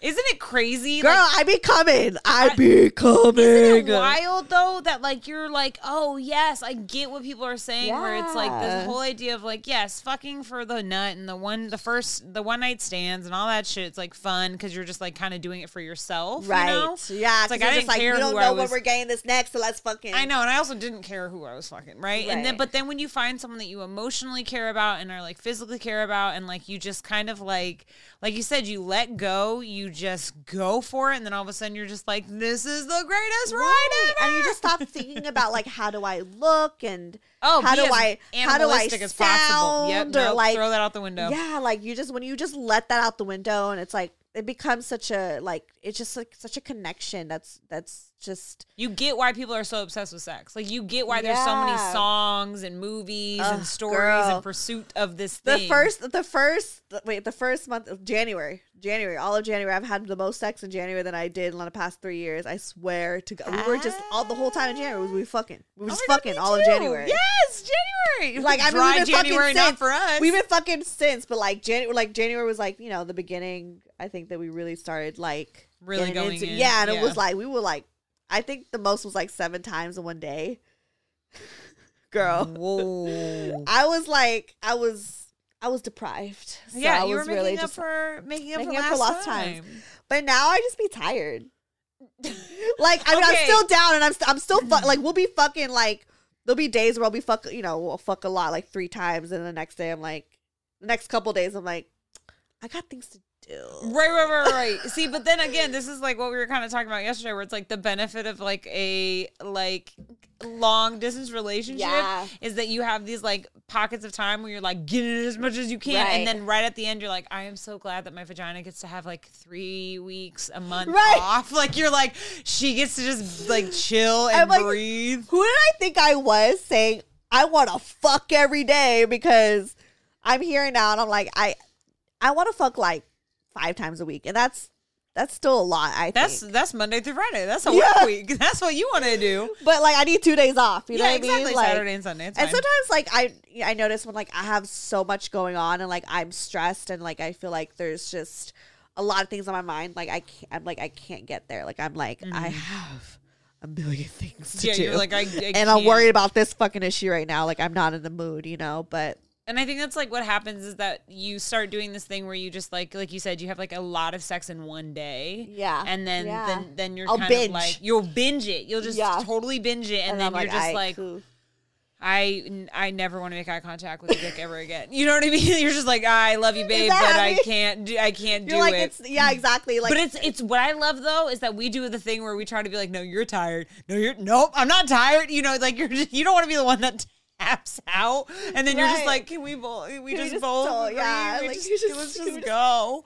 Isn't it crazy? girl, Like, I be coming. I, I- be coming. Isn't it wild though that like you're like, oh yes, I get what people are saying. Where it's like Yeah. this whole idea of like, yes, fucking for the nut and the one, the first, the one night stands and all that shit. It's like fun because you're just like kind of doing it for yourself, Right. You know? Yeah. It's like, I just didn't like, care we don't who know I when was- we're getting this next, so let's fucking. I know, and I also didn't care who I was fucking, right? And then, but then when you find someone that you emotionally care about and are like physically care about, and like you just kind of like, like you said, you let go, you just go for it, and then all of a sudden you're just like, this is the greatest ride ever. And you just stop thinking about like how do I look and Oh, how do I how do I as possible. Yep, sound or like throw that out the window. yeah, like you just when you just let that out the window and it's like it becomes such a like it's just like such a connection that's that's just You get why people are so obsessed with sex. Like you get why there's so many songs and movies Ugh, and stories girl. in pursuit of this the first the first wait the first month of January January all of January I've had the most sex in January than I did in the past three years I swear to God we were just all the whole time in January we were fucking we were Oh just God, fucking me all of. January Yes, January. like I mean, Dry we've been January, fucking not since. for us. We've been fucking since, but like January, like January was like you know the beginning. I think that we really started like Really going into- in, Yeah, and it was like we were like, I think the most was like seven times in one day. Girl, Whoa. I was like, I was, I was deprived. So yeah, I you were making really up just. for making up making for up for last lost time. but now I just be tired. Like I mean, I'm still down, and I'm st- I'm still fu- like we'll be fucking like there'll be days where I'll be fuck you know we'll fuck a lot like three times, and the next day I'm like the next couple days I'm like I got things to do. Right, right, right, right. See, but then again, this is like what we were kind of talking about yesterday, where it's like the benefit of like a like long distance relationship Yeah. is that you have these like pockets of time where you're like getting it as much as you can, Right. and then right at the end, you're like, I am so glad that my vagina gets to have like three weeks a month Right. off. Like you're like she gets to just like chill and like, breathe. Who did I think I was saying I want to fuck every day because I'm here now and I'm like I I want to fuck like five times a week and that's that's still a lot. I That's think. that's Monday through Friday. That's a Yeah. work week. That's what you want to do. but like I need two days off. You know yeah, what I mean? exactly. Like, Saturday and Sunday. And fine. sometimes like I I notice when like I have so much going on and like I'm stressed and like I feel like there's just a lot of things on my mind. Like I can't I'm like I can't get there. Like I'm like I have a million things to Mm-hmm. yeah, do. you're like I, I and I'm worried about this fucking issue right now. Like I'm not in the mood, you know. But And I think that's like what happens is that you start doing this thing where you just like like you said you have like a lot of sex in one day. Yeah. And then Yeah. then then you're I'll kind binge. of like you'll binge it. You'll just Yeah. totally binge it and, and then I'm you're like, just like cool. I I never want to make eye contact with a dick ever again. You know what I mean? You're just like I love you babe, but I can't do I can't do you're like it. it's yeah exactly like but it's it's what I love though is that we do the thing where we try to be like, no, you're tired. No, you're nope, I'm not tired. You know, like you're just, you don't want to be the one that taps out, and then you're just like, can we both? We we just, just don't- yeah, We like, just, just- let's just go.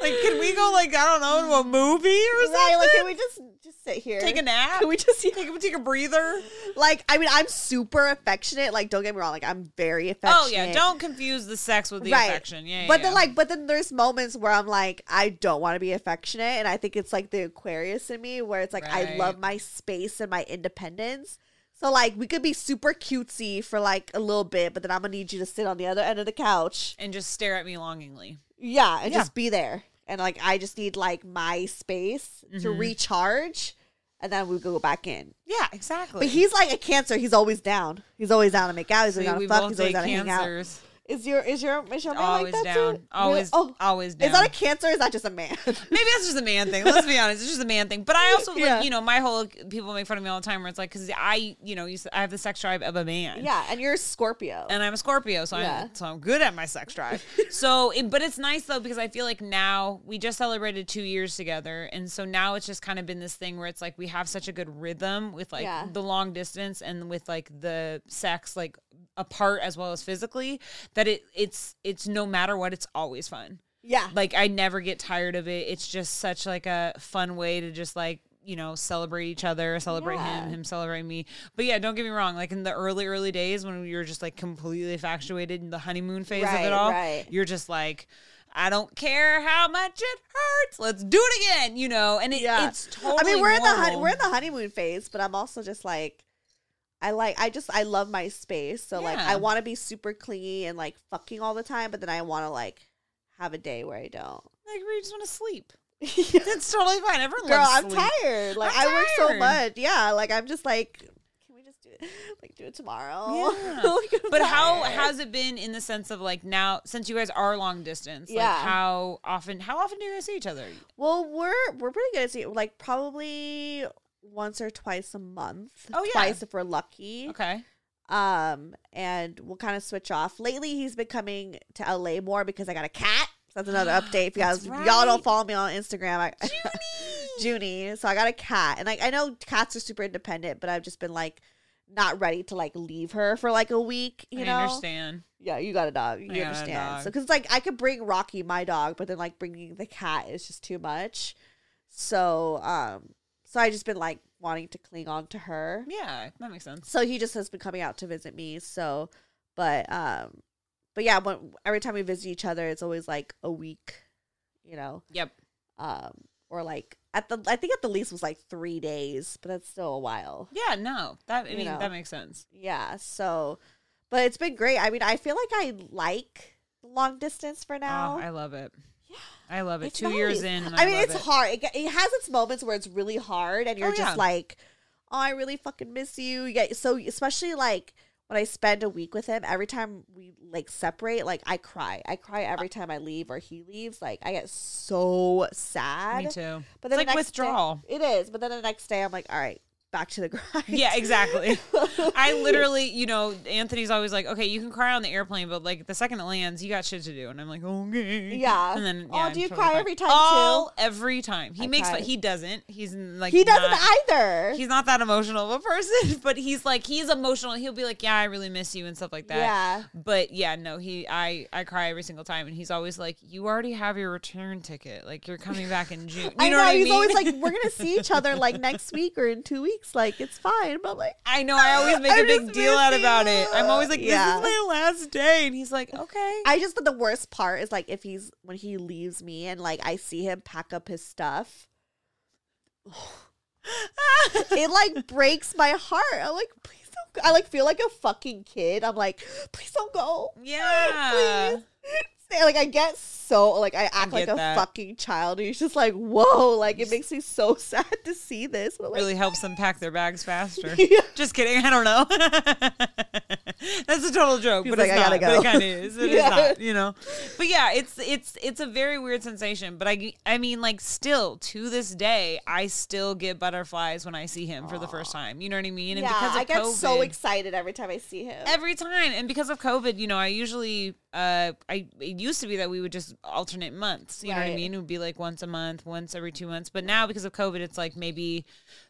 Like, can we go like I don't know to a mm. movie or something? right. Like can we just just sit here? take a nap? Can we just take a take a breather? like? I mean, I'm super affectionate. Like, don't get me wrong. Like, I'm very affectionate. Oh yeah, don't confuse the sex with the Right. affection. Yeah, yeah, But then like, but then there's moments where I'm like, I don't want to be affectionate, and I think it's like the Aquarius in me, where it's like I love my space and my independence. So like, we could be super cutesy for like a little bit, but then I'm gonna need you to sit on the other end of the couch, and just stare at me longingly. yeah, and Yeah. just be there. And like, I just need like my space to Mhm. recharge, and then we go back in. Yeah, exactly. But he's like a cancer. He's always down. He's always down to make out. He's always See, down to fuck. He's always date down to hang out. Is your is your is your man Always like that down. too? Always, Oh, always down. is that a cancer? Is that just a man? Maybe that's just a man thing. Let's be honest, it's just a man thing. But I also Yeah. like, you know, my whole people make fun of me all the time where it's like, because I, you know, I have the sex drive of a man. yeah, and you're a Scorpio. And I'm a Scorpio, so Yeah. I'm so I'm good at my sex drive. so, it, but it's nice though because I feel like now we just celebrated two years together, and so now it's just kind of been this thing where it's like we have such a good rhythm with like Yeah. the long distance and with like the sex like apart as well as physically that it it's it's no matter what it's always fun yeah, like I never get tired of it. It's just such like a fun way to just like you know, celebrate each other, celebrate Yeah. him, him celebrate me. But yeah, don't get me wrong. Like in the early, early days when we were just like completely infatuated in the honeymoon phase of it all, right. you're just like, I don't care how much it hurts. Let's do it again, you know. And it, Yeah. it's totally. I mean, we're in the we're in the honeymoon phase, but I'm also just like, I like, I just, I love my space. So like, I want to be super clingy and like fucking all the time, but then I want to like have a day where I don't. like we just want to sleep. Yeah. It's totally fine. Everyone Girl, loves I'm sleep. tired. Like I'm I work so much. Yeah, like I'm just like, can we just do it? Like do it tomorrow? Yeah. Like, But how has it been in the sense of like now since you guys are long distance? Like Yeah. how often how often do you guys see each other? Well, we're we're pretty good at seeing like probably once or twice a month. Oh, yeah. twice if we're lucky. Okay. Um, and we'll kind of switch off. Lately, he's been coming to LA more because I got a cat. So that's another update. If you guys, if y'all don't follow me on Instagram, I, Junie. So I got a cat, and like I know cats are super independent, but I've just been like not ready to like leave her for like a week. You I know, understand. yeah, you got a dog. You I understand. dog. So because it's like I could bring Rocky, my dog, but then like bringing the cat is just too much. So um, so I just been like wanting to cling on to her. Yeah, that makes sense. So he just has been coming out to visit me. So, but um, but yeah, when every time we visit each other, it's always like a week, you know, Yep. um, or like at the I think at the least was like three days, but that's still a while. Yeah, no. That I You mean know. that makes sense. Yeah. So, but it's been great. I mean, I feel like I like long distance for now. Oh, I love it. I love it. It's Two years in. and I mean, it's it. hard. It, it has its moments where it's really hard, and oh, you're Oh, just yeah. like, "Oh, I really fucking miss you." Get so, especially like when I spend a week with him. Every time we like separate, like I cry. I cry every time I leave or he leaves. Like I get so sad. Me too. But It's then like the day- withdrawal. it is. But then the next day, I'm like, "All right, back to the grind." Yeah, exactly. I literally, you know, Anthony's always like, "Okay, you can cry on the airplane, but like the second it lands, you got shit to do." And I'm like, "Okay." Yeah. And then, Oh, do I'm you totally cry fine. every time, All too? every time. He I makes fun. He doesn't. He's like he doesn't not- either. He's not that emotional of a person, but he's like he's emotional. He'll be like, "Yeah, I really miss you" and stuff like that. Yeah. But yeah, no, he I I cry every single time, and he's always like, "You already have your return ticket. Like you're coming back in June." You I know, know, what I he's mean? always like, "We're gonna see each other like next week or in two weeks. Like it's fine." But I'm like, I know. I always make a big deal out about it. I'm always like, "This Yeah. is my last day," and he's like, "Okay." I just the worst part is like if he's when he leaves me and like I see him pack up his stuff. it like breaks my heart. I'm like, please don't. Go. I like feel like a fucking kid. I'm like, please don't go. yeah. Please. Like I get so like I act like a that. fucking child. And he's just like, whoa. Like it makes me so sad to see this. But like, Really helps them pack their bags faster. Yeah. Just kidding. I don't know. That's a total joke, but like, it's "I not. gotta But go." it kind of is. It is Yeah. not. You know. But yeah, it's it's it's a very weird sensation. But I I mean, like, still to this day, I still get butterflies when I see him for the first time. You know what I mean? And yeah, because of I get so excited every time I see him. every time and because of covid you know i usually uh i it used to be that we would just alternate months you know what i mean? It would be like once a month once every two months. But now because of covid it's like maybe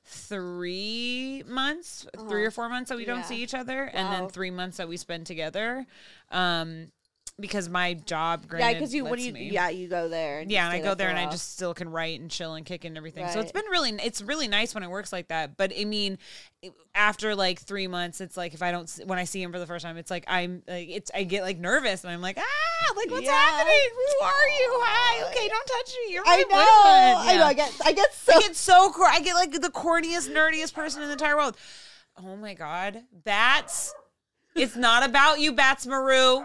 three months three or four months that we don't Uh-huh. See each other and then three months that we spend together. Um because my job yeah, because you what do you me. yeah you go there. And Yeah, and I go there and I just still can write and chill and kick and everything. So it's been really, it's really nice when it works like that. But I mean, after like three months, it's like if I don't, when I see him for the first time, it's like I'm like it's I get like nervous and I'm like ah, like what's Yeah. happening? Who are you? Hi, okay, don't touch me. You're my I know. boyfriend. I know. I get. I get so. I get so cor- I get like the corniest, nerdiest person in the entire world. Oh my god, bats! It's not about you, Bats Maru.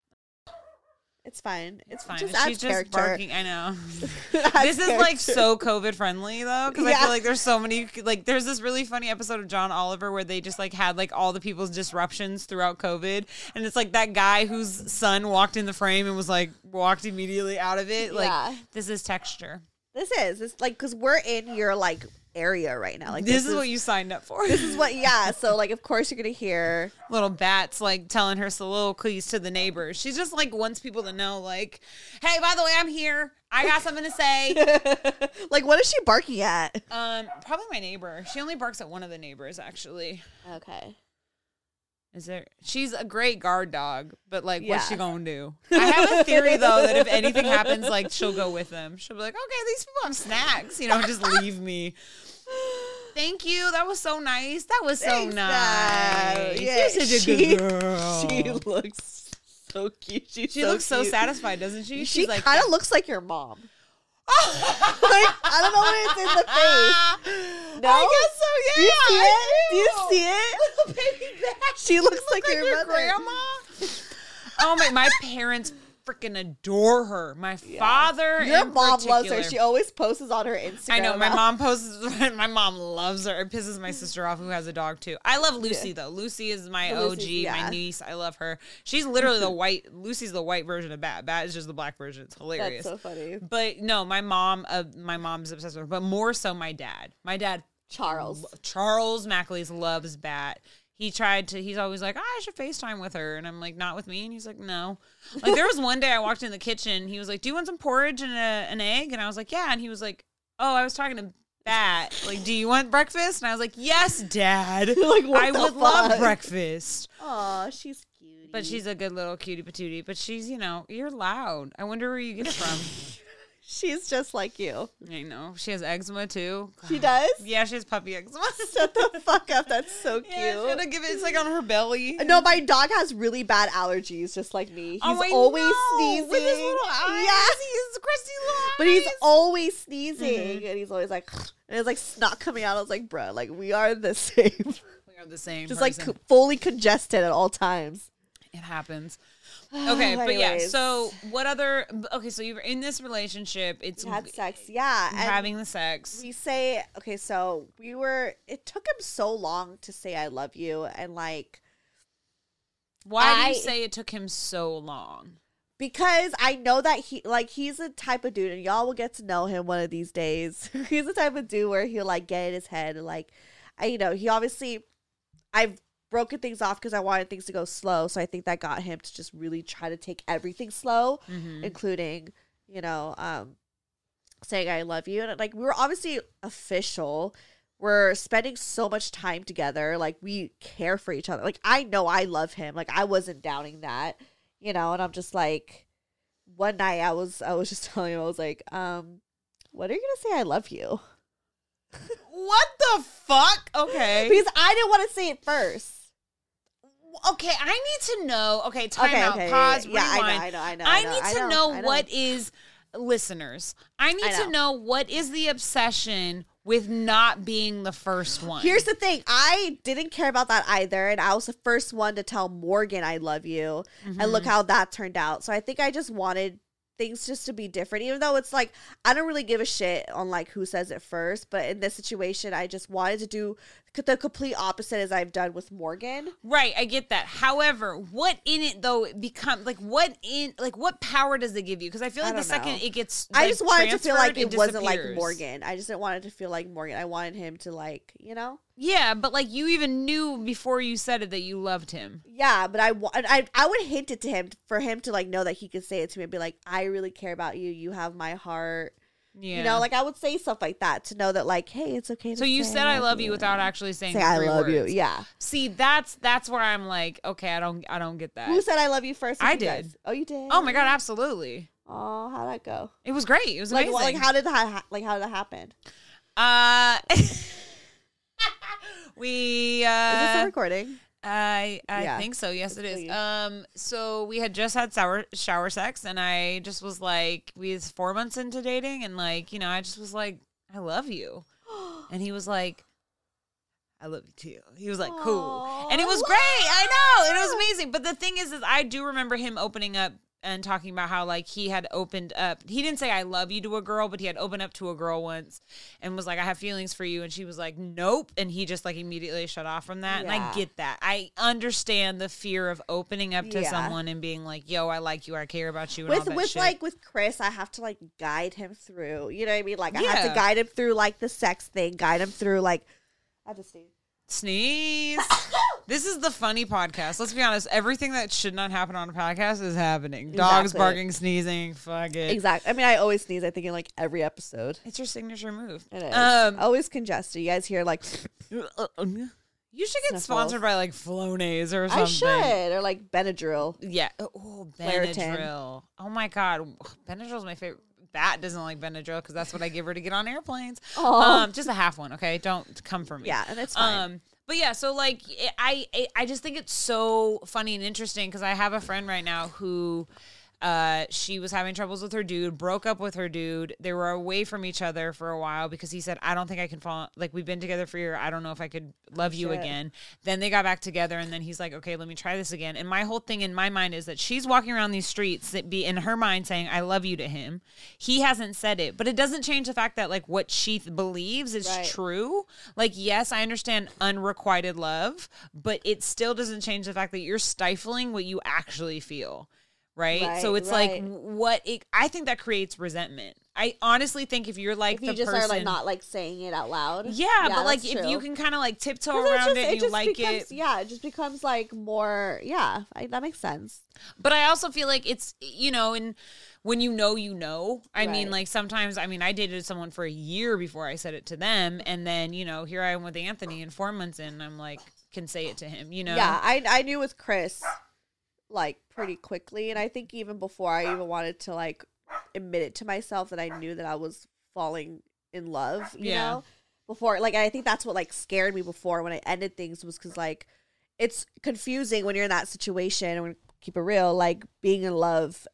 It's fine. It's Fine. Just She's just character. barking. I know. This is like so COVID friendly though, because I feel like there's so many. Like, there's this really funny episode of John Oliver where they just like had like all the people's disruptions throughout COVID, and it's like that guy whose son walked in the frame and was like walked immediately out of it. Like, Yeah. this is texture. This is it's like because we're in your like area right now. Like this, is, what you signed up for. This is what yeah. So like of course you're gonna hear little bats like telling her soliloquies to the neighbors. She's just like wants people to know, like, hey, by the way, I'm here. I got something to say. like what is she barking at? Um, probably my neighbor. She only barks at one of the neighbors, actually. Okay. Is there? She's a great guard dog, but like, what's she gonna do? I have a theory though that if anything happens, like she'll go with them. She'll be like, okay, these people have snacks, you know, just leave me. Thank you. That was so nice. That was so Thanks, nice. Dad. You're Yeah, such a she- good girl. She looks so cute. She's She so looks so satisfied, doesn't she? She like, kind of looks like your mom. like I don't know what it's in the face. No, I guess so. Yeah, Do you see it? Do you see it? baby back. She looks like, like your, your grandma. Oh my! My parents freaking adore her. My father, Your mom loves her. She always posts on her Instagram. I know my mom posts. My mom loves her. It pisses my sister off, who has a dog too. I love Lucy though. Lucy is my OG, yeah. my niece. I love her. She's literally the white. Lucy's the white version of Bat. Bat is just the black version. It's hilarious. That's so funny. But no, my mom. Uh, my mom's obsessed with her, but more so my dad. My dad Charles. Charles McAleese loves Bat. He tried to. He's always like, "Ah, I should FaceTime with her, and I'm like, not with me. And he's like, no. Like there was one day I walked in the kitchen. He was like, Do you want some porridge and a, an egg? And I was like, Yeah. And he was like, Oh, I was talking to Bat. Like, do you want breakfast? And I was like, Yes, Dad. Like, I would love breakfast. oh she's cute. But she's a good little cutie patootie. But she's, you know, you're loud. I wonder where you get it from. she's just like you. I know. She has eczema too. She does. Yeah, she has puppy eczema. Shut the fuck up. That's so cute. Yeah, she's gonna give it. It's like on her belly. No, my dog has really bad allergies, just like me. He's Oh, always know, sneezing. with his little eyes. Yeah. He's crusty little But he's always sneezing, Mhm. and he's always like, and it's like snot coming out. I was like, bro, like we are the same, We are the same. just like person. co- fully congested at all times. It happens. Okay, but yeah. Anyways. So what other? Okay, so you're in this relationship. It's We had sex, yeah, and having the sex. we say, okay, so we were. It took him so long to say I love you, and like Why do I- you say it took him so long? because I know that he like he's a type of dude, and y'all will get to know him one of these days. he's the type of dude where he'll like get in his head and like, I you know he obviously, I've broken things off because I wanted things to go slow, so I think that got him to just really try to take everything slow, Mhm. including you know um saying I love you, and like we were obviously official. We're spending so much time together. Like we care for each other. Like I know I love him. Like I wasn't doubting that you know and i'm just like one night i was i was just telling him i was like um what are you gonna say i love you What the fuck? Okay. because i didn't want to say it first Okay, I need to know. Okay, time Okay, out. okay, Pause. yeah, yeah, I know, rewind. I know, I know, I I know, need to know, know, what is listeners. I need I to know. what is the obsession with not being the first one. here's the thing i didn't care about that either and i was the first one to tell morgan i love you and look Mhm. how that turned out so i think i just wanted things just to be different even though it's like i don't really give a shit on like who says it first but in this situation i just wanted to do the complete opposite as i've done with morgan Right, I get that. However, what in it though become like what in like what power does it give you? Because I feel I like the don't second know. it gets, I just wanted to feel like transferred, it, wasn't like. Morgan. I just didn't want it to feel like Morgan. I wanted him to like, you know? Yeah, but like you even knew before you said it that you loved him. Yeah, but I, I I would hint it to him for him to like know that he could say it to me and be like, I really care about you. You have my heart. Yeah, You know, like I would say stuff like that to know that like, hey, it's okay. To so you said I love you without actually saying say I love you. Yeah. See, that's that's where I'm like, okay, I don't I don't get that. Who said I love you first? I You guys? did. Oh, you did. Oh my god, absolutely. Oh, how'd that go? It was great. It was Like, amazing. what, like how did that ha- like how did that happen? uh we Is this a uh recording? I I Yeah. think so. Yes, it is. Um, so we had just had sour shower sex, and I just was like, we was four months into dating, and like, you know, I just was like, I love you, and he was like, I love you too. He was like, cool, and it was great. I know, it was amazing. But the thing is, is I do remember him opening up and talking about how like he had opened up. He didn't say I love you to a girl, but he had opened up to a girl once and was like, I have feelings for you, and she was like, nope, and he just like immediately shut off from that. And I get that. I understand the fear of opening up to Yeah. someone and being like, yo, I like you, I care about you, and all with with shit. like with Chris, I have to like guide him through. You know what I mean? Like I have to guide him through like the sex thing, guide him through like. I just need. Sneeze. this is the funny podcast. Let's be honest. Everything that should not happen on a podcast is happening. Dogs Exactly. barking, sneezing. Fuck it. Exactly. I mean, I always sneeze. I think in like every episode. It's your signature move. It is. Um, always congested. You guys hear like. You should get Sniffles. sponsored by like Flonase or something. I should or like Benadryl. Yeah. Oh, Claritin. Benadryl. Oh my god, Benadryl is my favorite. Bat doesn't like Benadryl because that's what I give her to get on airplanes. Um, just a half one, okay? Don't come for me. Yeah, and it's fine. Um, but yeah, so like I I, I just think it's so funny and interesting because I have a friend right now who. Uh, she was having troubles with her dude, broke up with her dude. They were away from each other for a while because he said, I don't think I can fall. Like, we've been together for a year. I don't know if I could love you Shit. again. Then they got back together, and then he's like, okay, let me try this again. And my whole thing in my mind is that she's walking around these streets that be in her mind saying, I love you to him. He hasn't said it, but it doesn't change the fact that, like, what she th- believes is Right. true. Like, yes, I understand unrequited love, but it still doesn't change the fact that you're stifling what you actually feel. Right? so Right, it's like what it, I think that creates resentment. I honestly think if you're like If you the just person, are like not like saying it out loud. yeah, but like that's if you can kind of like tiptoe around just- it, and you like becomes, it. Yeah, it just becomes like more. Yeah, I, that makes sense. But I also feel like it's you know, and when you know, you know. I mean, like sometimes, I mean, I dated someone for a year before I said it to them, and then you know, here I am with Anthony, and four months in, I'm like, can say it to him, you know? Yeah, I I knew with Chris, like pretty quickly, and I think even before I even wanted to like admit it to myself that I knew that I was falling in love. You Yeah. know, before like I think that's what like scared me before when I ended things was because like it's confusing when you're in that situation and keep it real, like being in love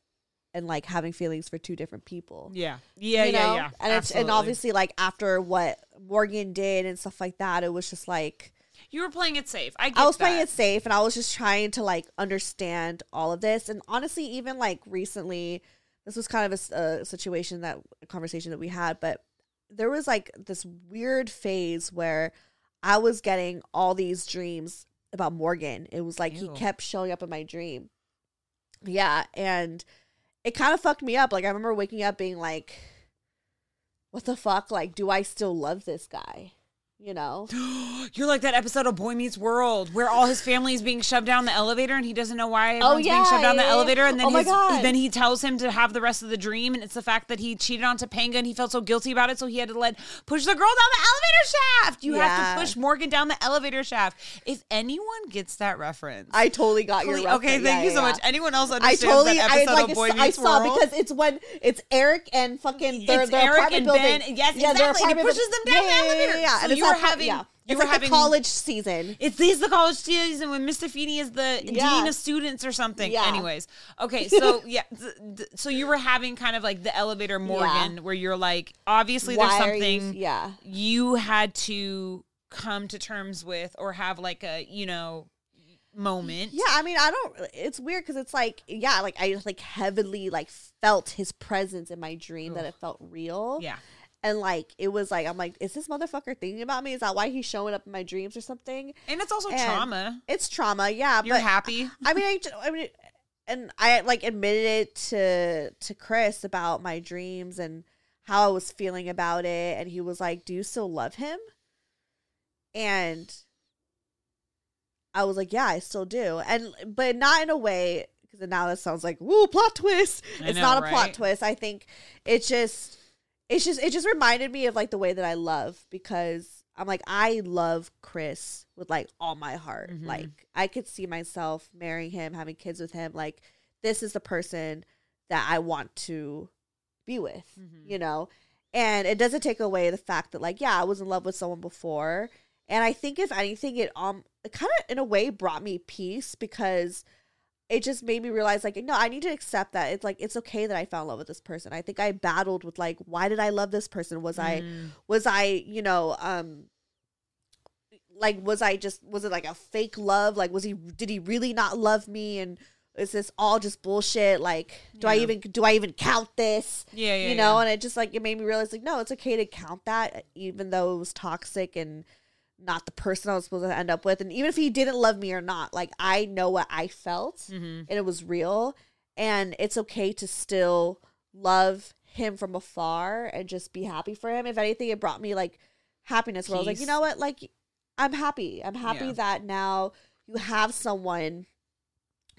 and like having feelings for two different people. yeah, yeah, you yeah, know? yeah. And it's and obviously like after what Morgan did and stuff like that, it was just like you were playing it safe. I get I was playing it safe and I was just trying to like understand all of this. And honestly, even like recently, this was kind of a situation that a conversation that we had, but there was like this weird phase where I was getting all these dreams about Morgan. It was like he kept showing up in my dream. Yeah. And it kind of fucked me up. Like, I remember waking up being like, what the fuck? Like, do I still love this guy? You know? You're like that episode of Boy Meets World where all his family is being shoved down the elevator and he doesn't know why oh, everyone's being Oh, yeah, shoved down the yeah, yeah. elevator and then Oh my his, God. then he tells him to have the rest of the dream and it's the fact that he cheated on Topanga and he felt so guilty about it so he had to let push the girl down the elevator shaft. You have to push Morgan down the elevator shaft. If anyone gets that reference, I totally got your reference. okay, thank Yeah, you yeah, so yeah. much. Anyone else I understands totally, that I episode like, of Boy I Meets saw World? because it's when it's Eric and fucking their, It's their Eric apartment and building. Ben. Yes, yeah, exactly. And he pushes them down the yeah, yeah, elevator. Yeah, yeah. So and it's you were having- yeah. you it's were like having- college season. It's these the college season when Mr. Feeney is the Yeah. dean of students or something. Yeah. Anyways, okay, so yeah, th- th- so you were having kind of like the elevator Morgan, where you're like, obviously there's Why you- something yeah. you had to come to terms with or have like a you know moment. Yeah, I mean, I don't. It's weird because it's like, yeah, like I just like heavily like felt his presence in my dream that it felt real. Yeah. And like it was like I'm like, is this motherfucker thinking about me? Is that why he's showing up in my dreams or something? And it's also And trauma. It's trauma, yeah. You're but happy. I mean, I, I mean, and I like admitted it to to Chris about my dreams and how I was feeling about it, and he was like, "Do you still love him?" And I was like, "Yeah, I still do," and but not in a way because now that sounds like woo plot twist. I It's know, not a right? plot twist. I think it's just it's just it just reminded me of like the way that I love because I'm like I love Chris with like all my heart. Mhm. Like I could see myself marrying him, having kids with him. Like this is the person that I want to be with, Mm-hmm. you know? And it doesn't take away the fact that like yeah, I was in love with someone before. And I think if anything it um it kind of in a way brought me peace because it just made me realize like no i need to accept that. It's like it's okay that i fell in love with this person. I think i battled with like why did i love this person? Was i Mm. was i you know um like was i just was it like a fake love? Like was he did he really not love me? And is this all just bullshit? Like do i even do i even count this? Yeah, yeah, you know yeah. and it just like it made me realize like no it's okay to count that even though it was toxic and not the person i was supposed to end up with. And even if he didn't love me or not like i know what i felt Mhm. and it was real. And it's okay to still love him from afar and just be happy for him. If anything it brought me like happiness where i was like you know what? Like i'm happy. I'm happy Yeah. that now you have someone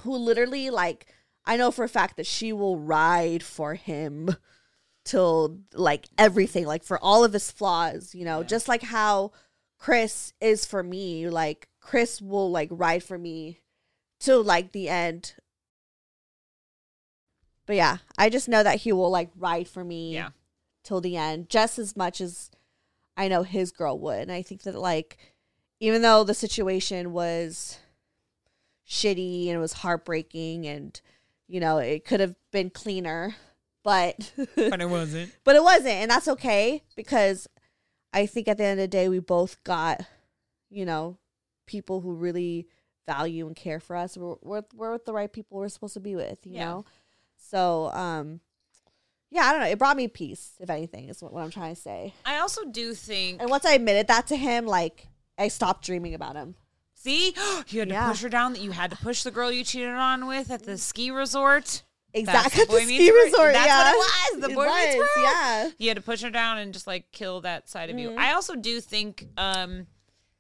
who literally like i know for a fact that she will ride for him till like everything like for all of his flaws you know just like how chris is for me like chris will like ride for me till like the end but yeah i just know that he will like ride for me Yeah. till the end just as much as i know his girl would and i think that like even though the situation was shitty and it was heartbreaking and you know it could have been cleaner but But it wasn't. but it wasn't and that's okay because i think at the end of the day we both got you know people who really value and care for us we're, we're, we're with the right people we're supposed to be with you Yeah. know so um yeah i don't know it brought me peace if anything is what, what i'm trying to say I also do think. and once i admitted that to him like i stopped dreaming about him See, you had to Yeah. push her down. That you had to push the girl you cheated on with at the ski resort. Exactly, That's at the ski resort, That's yeah. what it was. The It boy meets world. yeah. You had to push her down and just like kill that side of you. Mhm. I also do think um,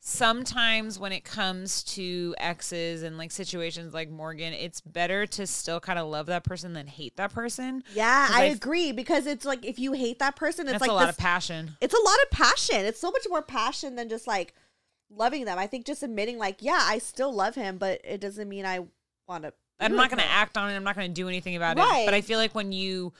sometimes when it comes to exes and like situations like Morgan, it's better to still kind of love that person than hate that person. yeah i f- agree because it's like if you hate that person it's like a lot this- of passion. it's a lot of passion. It's so much more passion than just like loving them. I think just admitting like, yeah, I still love him, but it doesn't mean I want to. I'm not going to act on it. I'm not going to do anything about Right. it. But I feel like when you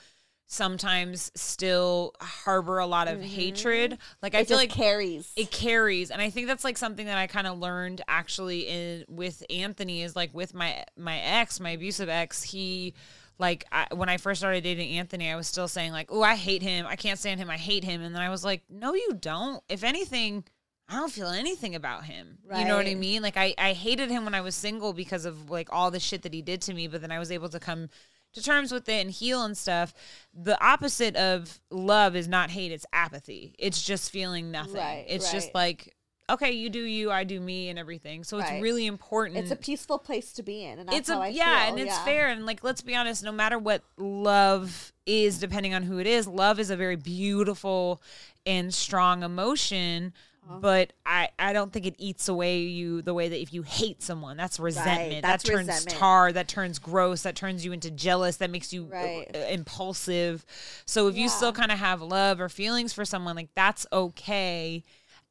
sometimes still harbor a lot of hatred, like I Mm-hmm. It feel just like carries. It carries, and I think that's like something that I kind of learned actually in with Anthony is like with my my ex, my abusive ex. He like I, when I first started dating Anthony, I was still saying like, "Oh, I hate him. I can't stand him. I hate him." And then I was like, "No, you don't. If anything." I don't feel anything about him. You know what I mean? Like I, I hated him when I was single because of like all the shit that he did to me, but then I was able to come to terms with it and heal and stuff. The opposite of love is not hate, it's apathy. It's just feeling nothing. Right, it's just like, okay, you do you, I do me and everything. So it's Right. really important. It's a peaceful place to be in, and that's it's how a I yeah, feel. and it's yeah. fair. And like, let's be honest, no matter what love is, depending on who it is, love is a very beautiful and strong emotion. Uh-huh. But I, I don't think it eats away you the way that if you hate someone, that's resentment. that's that turns resentment. tar. That turns gross. That turns you into jealous. That makes you uh, Right. uh, impulsive. So if you still kind of have love or feelings for someone, like that's okay.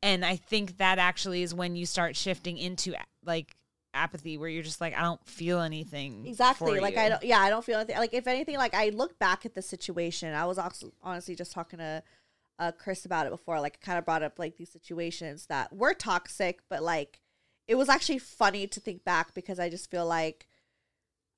And I think that actually is when you start shifting into like apathy, where you're just like, I don't feel anything. Exactly. Like you. I don't. Yeah, I don't feel anything. Like if anything, like I look back at the situation. I was also honestly just talking to uh, Chris about it before. Like, kind of brought up like these situations that were toxic, but like it was actually funny to think back because I just feel like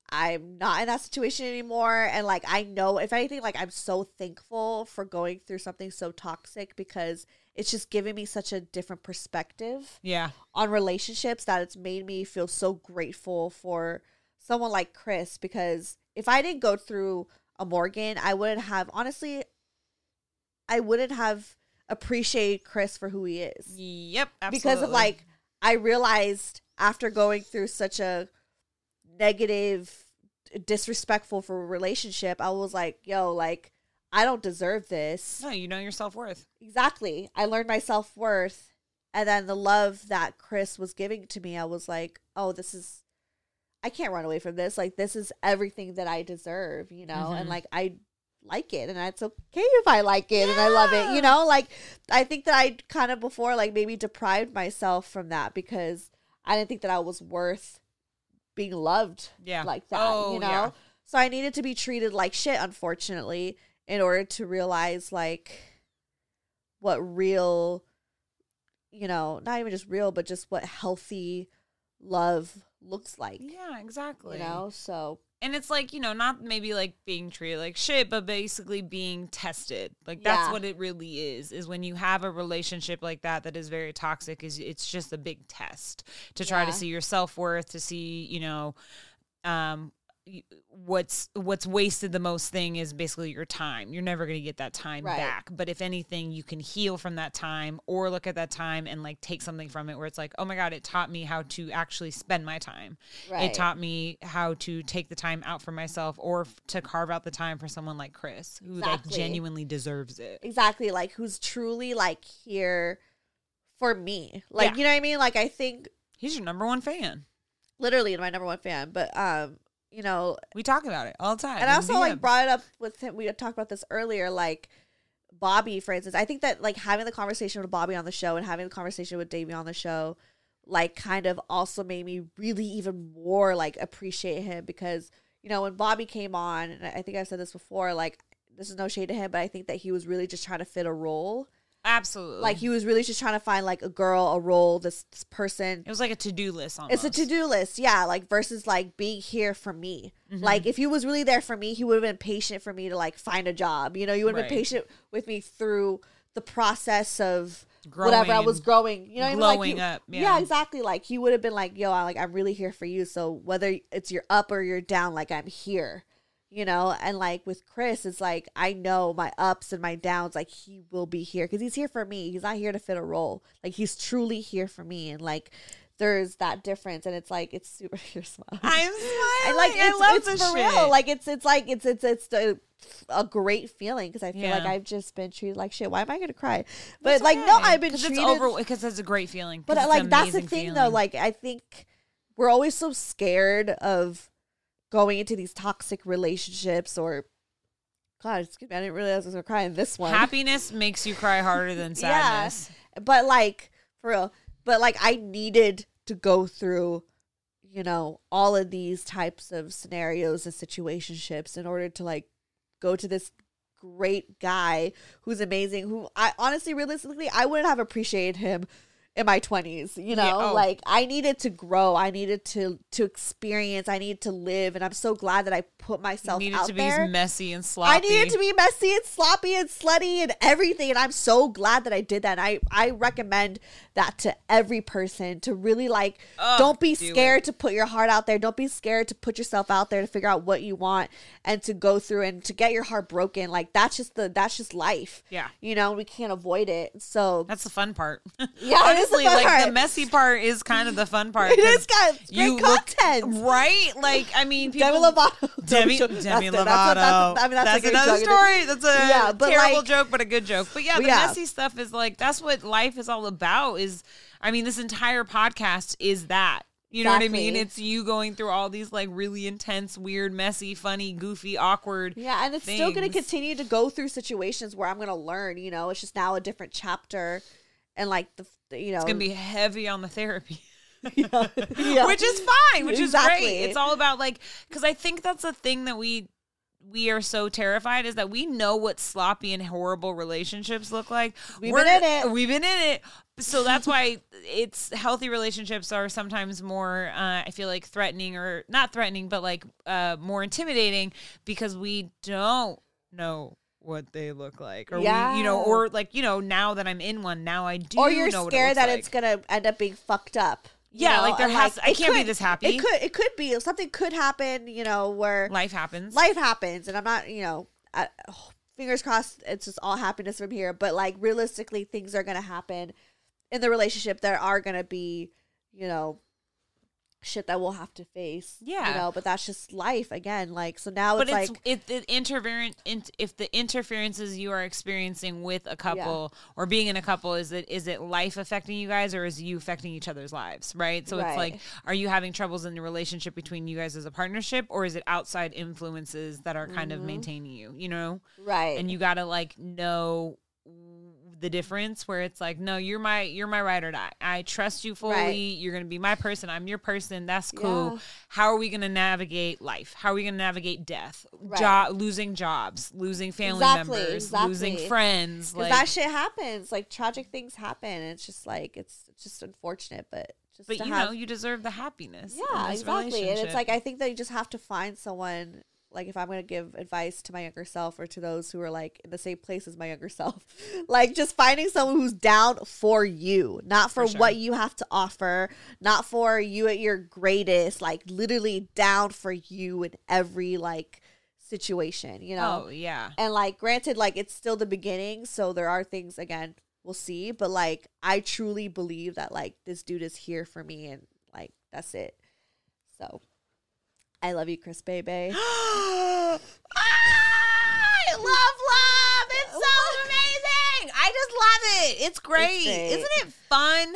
I'm not in that situation anymore. And like I know, if anything, like I'm so thankful for going through something so toxic because it's just given me such a different perspective Yeah. on relationships that it's made me feel so grateful for someone like Chris because if I didn't go through a Morgan, I wouldn't have honestly I wouldn't have appreciated Chris for who he is. Yep. Absolutely. Because of like I realized after going through such a negative disrespectful for a relationship, I was like, yo, like I don't deserve this. No, you know your self worth. Exactly. I learned my self worth. And then the love that Chris was giving to me, I was like, oh, this is, I can't run away from this. Like, this is everything that I deserve, you know? And Mhm. like, I like it and it's okay if I like it and I love it, you know? Like, I think that I kind of before, like, maybe deprived myself from that because I didn't think that I was worth being loved Yeah. like that, Oh, you know? yeah. So I needed to be treated like shit, unfortunately, in order to realize like what real, you know, not even just real, but just what healthy love looks like. Yeah, exactly. You know, so and it's like you know not maybe like being treated like shit but basically being tested like that's Yeah. what it really is is when you have a relationship like that that is very toxic is it's just a big test to try to see your self-worth to see you know um what's what's wasted the most thing is basically your time you're never going to get that time Right. back but if anything you can heal from that time or look at that time and like take something from it where it's like oh my god it taught me how to actually spend my time Right. it taught me how to take the time out for myself or f- to carve out the time for someone like Chris who like genuinely deserves it. exactly like who's truly like here for me. Like Yeah. you know what I mean? Like I think He's your number one fan. literally my number one fan, but um, you know, We talk about it all the time. and I also like brought it up with him. We had talked about this earlier, like Bobby, for instance. I think that like having the conversation with Bobby on the show and having the conversation with Davey on the show, like kind of also made me really even more like appreciate him because you know when Bobby came on, and I think I've said this before, like this is no shade to him, but I think that he was really just trying to fit a role. Absolutely Like he was really just trying to find like a girl, a role, this, this person. it was like a to do list. Almost. It's a to do list, yeah. Like versus like being here for me. Mhm. Like if he was really there for me, he would have been patient for me to like find a job. You know, you would have Right. been patient with me through the process of Growing whatever I was growing. You know, what I mean? Like, you- up, Yeah. yeah. exactly. Like he would have been like, "Yo, I like I'm really here for you." So whether it's you're up or you're down, like I'm here. You know, and like with Chris, it's like I know my ups and my downs. Like he will be here because he's here for me. He's not here to fit a role. Like he's truly here for me, and like there's that difference, and it's like it's super. You're smiling. I'm smiling. like I love it's this for shit. real. Like it's it's like it's it's it's the a great feeling because I feel like I've just been treated like shit. Why am I gonna cry? But like no, I've been treated. it's because it's a great feeling. but like that's the thing though. Like I think we're always so scared of going into these toxic relationships or. God, excuse me, I didn't realize I was gonna cry in this one. happiness makes you cry harder than sadness. Yeah, but like for real, but like I needed to go through, you know, all of these types of scenarios and situationships in order to like go to this great guy who's amazing. Who I honestly, realistically, I wouldn't have appreciated him in my 20s you know Yeah, oh. like i needed to grow i needed to to experience i needed to live and i'm so glad that i put You myself needed out to be there messy and sloppy. I needed to be messy and sloppy and slutty and everything. And I'm so glad that I did that. And I, I recommend that to every person to really like, Ugh, don't be do scared to put your heart out there. Don't be scared to put yourself out there to figure out what you want and to go through and to get your heart broken. Like that's just the, that's just life. Yeah. You know, we can't avoid it. So That's the fun part. Yeah, it the honestly, fun like part. the messy part is kind of the fun part. It is kind of great you look- content. right? Like I mean, people, Demi Lovato. Demi, Demi the- Lovato. that's what- that's- I mean, that's a That's another story. That's a Yeah, terrible like- joke, but a good joke. But yeah, the Yeah. messy stuff is like that's what life is all about. Is I mean, this entire podcast is that. You know what I mean? It's you going through all these like really intense, weird, messy, funny, goofy, awkward. Yeah, and it's still going to continue to go through situations where I'm going to learn. You know, it's just now a different chapter, and like the you know, It's gonna be heavy on the therapy. Yeah. which is fine which Exactly. is great it's all about like because i think that's the thing that we we are so terrified is that we know what sloppy and horrible relationships look like We've We're- been in it. we've been in it so that's why it's healthy relationships are sometimes more uh, i feel like threatening or not threatening but like uh, more intimidating because we don't know what they look like or we, you know or like you know now that i'm in one now i do or you're know what it scared looks that like. it's going to end up being fucked up. Yeah, know? like there and, has- I it can't be this happy. It could it could be something could happen. You know where life happens life happens, and I'm not you know. I, oh, fingers crossed, it's just all happiness from here. But like realistically, things are gonna happen in the relationship. There are gonna be, you know, shit that we'll have to face. Yeah. you know. But that's just life again. Like so now but it's, it's, like if the interference if the interferences you are experiencing with a couple or being in a couple is it is it life affecting you guys or is you affecting each other's lives right so it's like are you having troubles in the relationship between you guys as a partnership or is it outside influences that are kind of Mhm. maintaining you you know right. and you got to like know the difference where it's like no you're my you're my ride or die i trust you fully Right. you're gonna be my person i'm your person that's cool Yeah. how are we gonna navigate life how are we gonna navigate death Right. job losing jobs losing family Exactly, members losing friends. like that shit happens. Like tragic things happen. It's just like it's just unfortunate, but just But you have, know, you deserve the happiness. in yeah, exactly. And it's like I think that you just have to find someone. Like if I'm gonna give advice to my younger self or to those who are like in the same place as my younger self, like just finding someone who's down for you, not for, For what you have to offer, not for you at your greatest, like literally down for you in every like situation, you know. Oh yeah. And like granted, like it's still the beginning, so there are things again, we'll see. But like I truly believe that like this dude is here for me and like that's it. So I love you, Chris Bebe. I love love. It's so amazing. I just love it. It's great. great. Isn't it fun?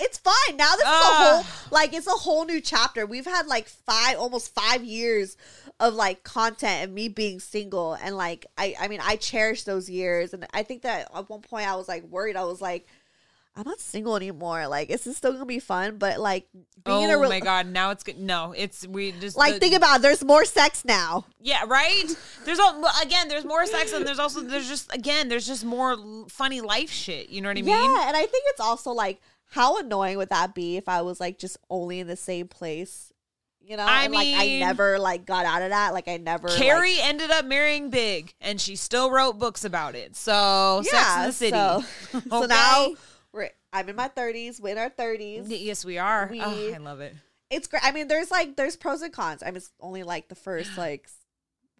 It's fun. Now this is a Ah. whole like it's a whole new chapter. We've had like five almost five years of like content and me being single and like I I mean I cherish those years and I think that at one point I was like worried. I was like I'm not single anymore. Like, is this still gonna be fun? But like being oh a re- my god! Now it's good. No, it's we just like the- think about it, there's more sex now. Yeah, right. There's all again. There's more sex, and there's also there's just again there's just more funny life shit. You know what I mean? Yeah, and I think it's also like how annoying would that be if I was like just only in the same place? You know, I and, like I never like got out of that. Like I never. like- Carrie ended up marrying Big, and she still wrote books about it. So, Sex in the City. So, so now we're. I'm in my 30s. We're in our 30s. yes, we are. We- oh, I love it. It's great. I mean, there's like there's pros and cons. I mean, it's only like the first like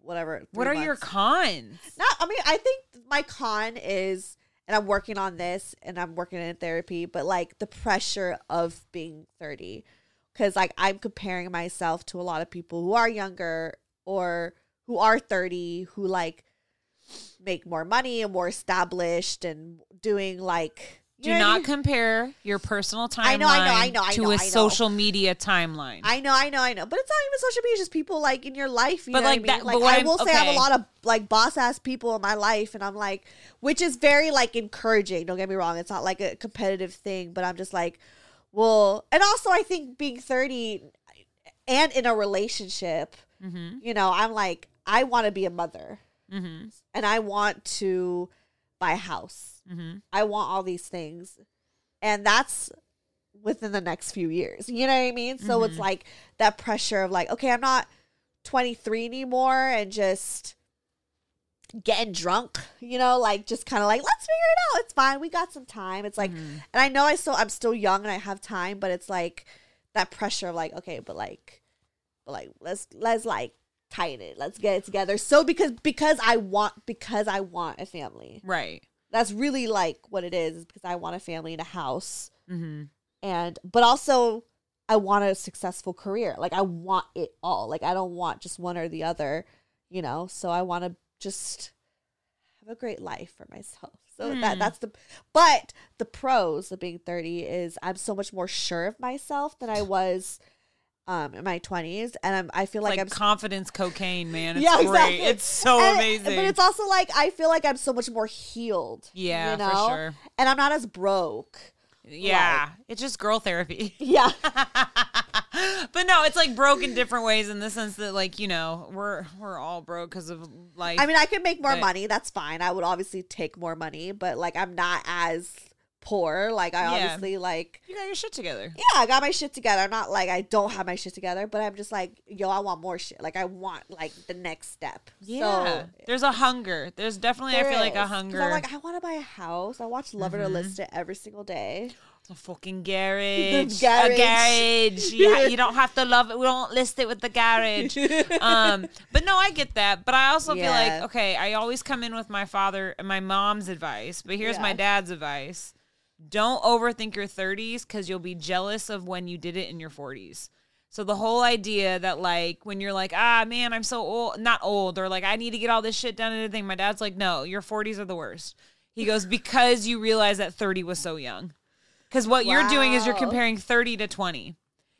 whatever. What are your cons? Not. I mean, I think my con is, and I'm working on this, and I'm working in therapy, but like the pressure of being 30, because like I'm comparing myself to a lot of people who are younger or who are 30 who like make more money and more established and doing like. You Do know what I not mean? compare your personal timeline I know, I know, I know, I to know, a I know. social media timeline. I know, I know, I know, but it's not even social media. It's just people like in your life. You But, know like, what I that- mean? Like but what I I'm- will say, I have okay. a lot of like boss ass people in my life, and I'm like, which is very like encouraging. Don't get me wrong; it's not like a competitive thing, but I'm just like, well, and also I think being 30 and in a relationship, mm-hmm. you know, I'm like, I want to be a mother, Mm-hmm. and I want to buy a house. Mm-hmm. I want all these things. And that's within the next few years. You know what I mean? So it's Mhm. like that pressure of like, okay, I'm not 23 anymore and just getting drunk, you know, like just kind of like, let's figure it out. It's fine. We got some time. It's like, Mm-hmm. and I know I still, I'm still young and I have time, but it's like that pressure of like, okay, but like, but like, let's, let's like tighten it. Let's get it together. So because, because I want, because I want a family. Right. That's really like what it is, because I want a family and a house. Mm-hmm. And, but also, I want a successful career. Like, I want it all. Like, I don't want just one or the other, you know? So, I want to just have a great life for myself. So, that Hmm. that's the, but the pros of being 30 is I'm so much more sure of myself than I was um in my 20s. And I'm, I feel like, Like, I'm confidence cocaine, man. It's Yeah, great. exactly. It's so And- amazing. But it's also like I feel like I'm so much more healed. Yeah, you for sure. And I'm not as broke. yeah, it's just girl therapy. Yeah. but no, it's like broke in different ways in the sense that like you know we're we're all broke because of life. I mean, I could make more But- money. That's fine. I would obviously take more money, but like I'm not as poor. Like I Yeah. obviously like you got your shit together. yeah, I got my shit together. I'm not like I don't have my shit together, but I'm just like yo, I want more shit. Like I want like the next step. Yeah, So, there's a hunger. There's definitely I there feel like a hunger. I'm like I want to buy a house. I watch Love It or Mhm. List It every single day. a fucking garage. garage. A garage. you, ha- you don't have to love it. We don't list it with the garage. um, but no, I get that. But I also feel like okay, I always come in with my father and my mom's advice. But here's my dad's advice: don't overthink your 30s because you'll be jealous of when you did it in your 40s. So the whole idea that like when you're like, ah man, I'm so old, not old, or like I need to get all this shit done and everything. My dad's like, no, your 40s are the worst. He goes because you realize that 30 was so young. Because what you're doing is you're comparing 30 to 20.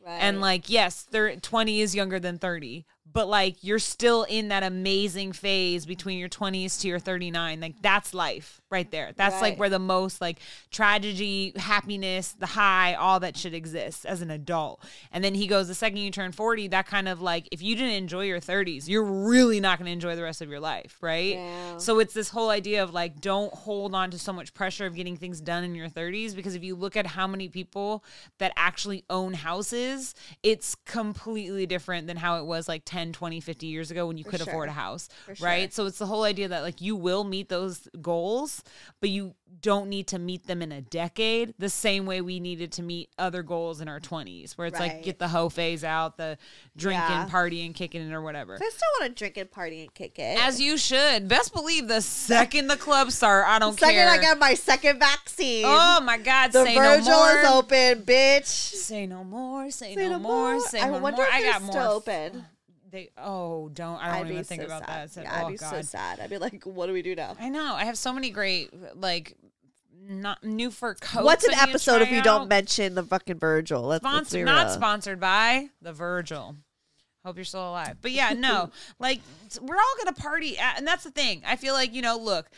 Right. And like, yes, thir- 20 is younger than 30, but like you're still in that amazing phase between your 20s to your 39 like that's life right there that's Right. like where the most like tragedy happiness the high all that should exist as an adult and then he goes the second you turn 40 that kind of like if you didn't enjoy your 30s you're really not going to enjoy the rest of your life right Yeah. so it's this whole idea of like don't hold on to so much pressure of getting things done in your 30s because if you look at how many people that actually own houses it's completely different than how it was like 10 20 50 years ago when you For could afford a house For sure. right so it's the whole idea that like you will meet those goals but you don't need to meet them in a decade the same way we needed to meet other goals in our 20s where it's like get the hoe phase out the drinking Yeah. partying kicking it or whatever I still want to drink and party and kick it. as you should. Best believe the second the clubs start, I don't second care. I get my second vaccine. oh my God! the say Virgil no more. is open, bitch. Say no more. Say, Say no, no more. more. Say I no wonder more. if I got more. still open. They oh don't I don't I'd even think so about sad. that. Yeah, oh I'd be God. so sad. I'd be like, what do we do now? I know. I have so many great like not new for coats. What's an I need to episode if you don't mention the fucking Virgil? Let's, let's Sponsored, not sponsored by the Virgil. Hope you're still alive. But yeah, no, like we're all gonna party, at, and that's the thing. I feel like you know, look,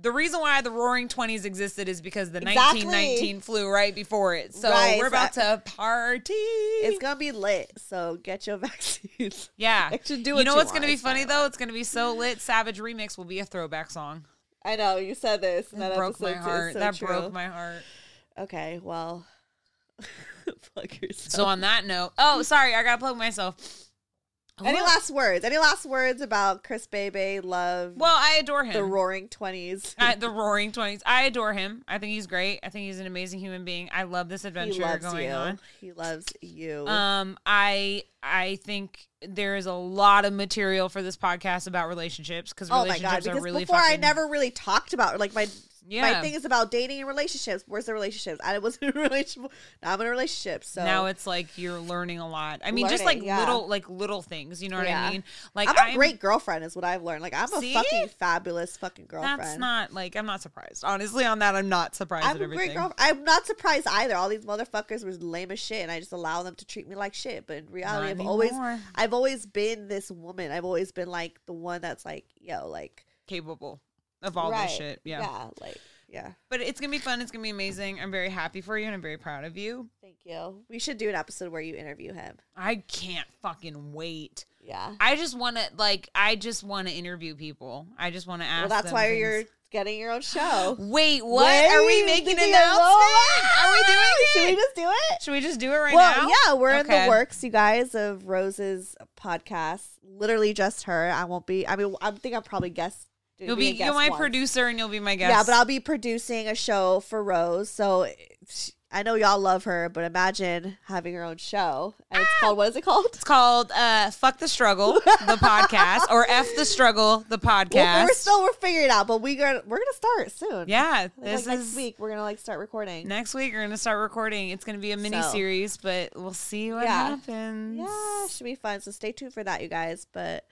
the reason why the Roaring Twenties existed is because the Exactly. 1919 flu right before it. So Right, we're about to party. It's gonna be lit, so get your vaccines. yeah, Actually, do you know you what's gonna be funny though? It's gonna be so lit. Savage Remix will be a throwback song. I know you said this. and That That broke my heart. so that true. broke my heart. Okay, well, plug yourself. So on that note, oh sorry, I gotta plug myself. Any last words? Any last words about Chris Bebe? Love Well, I adore him. the Roaring Twenties. The Roaring Twenties. I adore him. I think he's great. I think he's an amazing human being. I love this adventure going you. on. He loves you. Um, I I think there is a lot of material for this podcast about relationships because oh my relationships god! Because are really before I never really talked about like my my thing is about dating and relationships. Where's the relationships? I wasn't in a relationship. Now I'm in a relationship. So now it's like you're learning a lot. I mean, just like yeah. little like little things. You know what Yeah. I mean? Like I'm a great girlfriend, is what I've learned. Like I'm See? a fucking fabulous fucking girlfriend. That's not like I'm not surprised. Honestly, on that, I'm not surprised I'm at a everything. great girlfriend. I'm not surprised either. All these motherfuckers were lame as shit, and I just allow them to treat me like shit. But in reality, Not I've always. I've always been this woman. I've always been like the one that's like, yo, like Capable of all right, this shit. Yeah. yeah, like yeah. But it's gonna be fun. It's gonna be amazing. I'm very happy for you, and I'm very proud of you. Thank you. We should do an episode where you interview him. I can't fucking wait. Yeah. I just want to like. I just want to interview people. I just want to ask. Well, that's why things. you're getting your own show. Wait, what? Wait, Are we making an announcement? Are we doing it? Should we just do it? Should we just do it right well, now? yeah, we're in the works, you guys, of Rose's podcast. Literally just her. I won't be. I mean, I think I'll probably guess. You'll be you're my producer, and you'll be my guest. Yeah, but I'll be producing a show for Rose. So I know y'all love her, but imagine having her own show. And it's called, what is it called? It's called uh, "Fuck the Struggle," the podcast, or "F the Struggle," the podcast. Well, we're still we're figuring it out, but we gonna we're gonna start soon. yeah, Like, this next is week we're gonna like start recording. next week. We're gonna start recording. It's gonna be a mini series, but we'll see what Yeah. happens. Yeah, should be fun. So stay tuned for that, you guys. But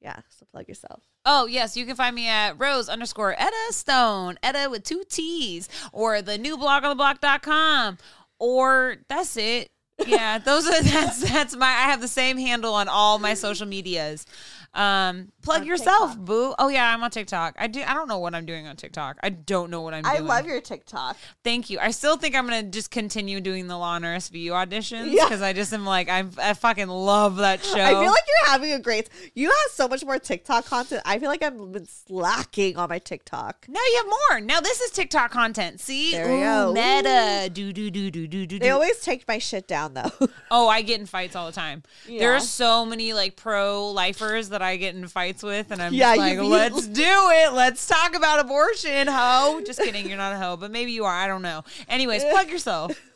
yeah, so plug yourself. Oh, yes. You can find me at rose underscore Etta Stone, Etta with two T's, or the new blog on the block.com. Or that's it. Yeah, those are that's that's my I have the same handle on all my social medias. Um plug On yourself, boo. Oh yeah, I'm on TikTok. I do I don't know what I'm doing on TikTok. I don't know what I'm doing. I doing. love your TikTok. Thank you. I still think I'm gonna just continue doing the Law and Order SVU auditions Yeah. because I just am like I I fucking love that show. I feel like you're having a great. You have so much more TikTok content. I feel like I've been slacking on my TikTok. Now you have more. Now this is TikTok content. See, There we Ooh, go. meta. Do do do do do do. They always take my shit down though. Oh, I get in fights all the time. Yeah. There are so many like pro lifers that I get in fights with, and I'm Yeah, you- like, you- let's do it. Let's talk about abortion, ho. Just kidding. You're not a hoe, but maybe you are. I don't know. Anyways, plug yourself.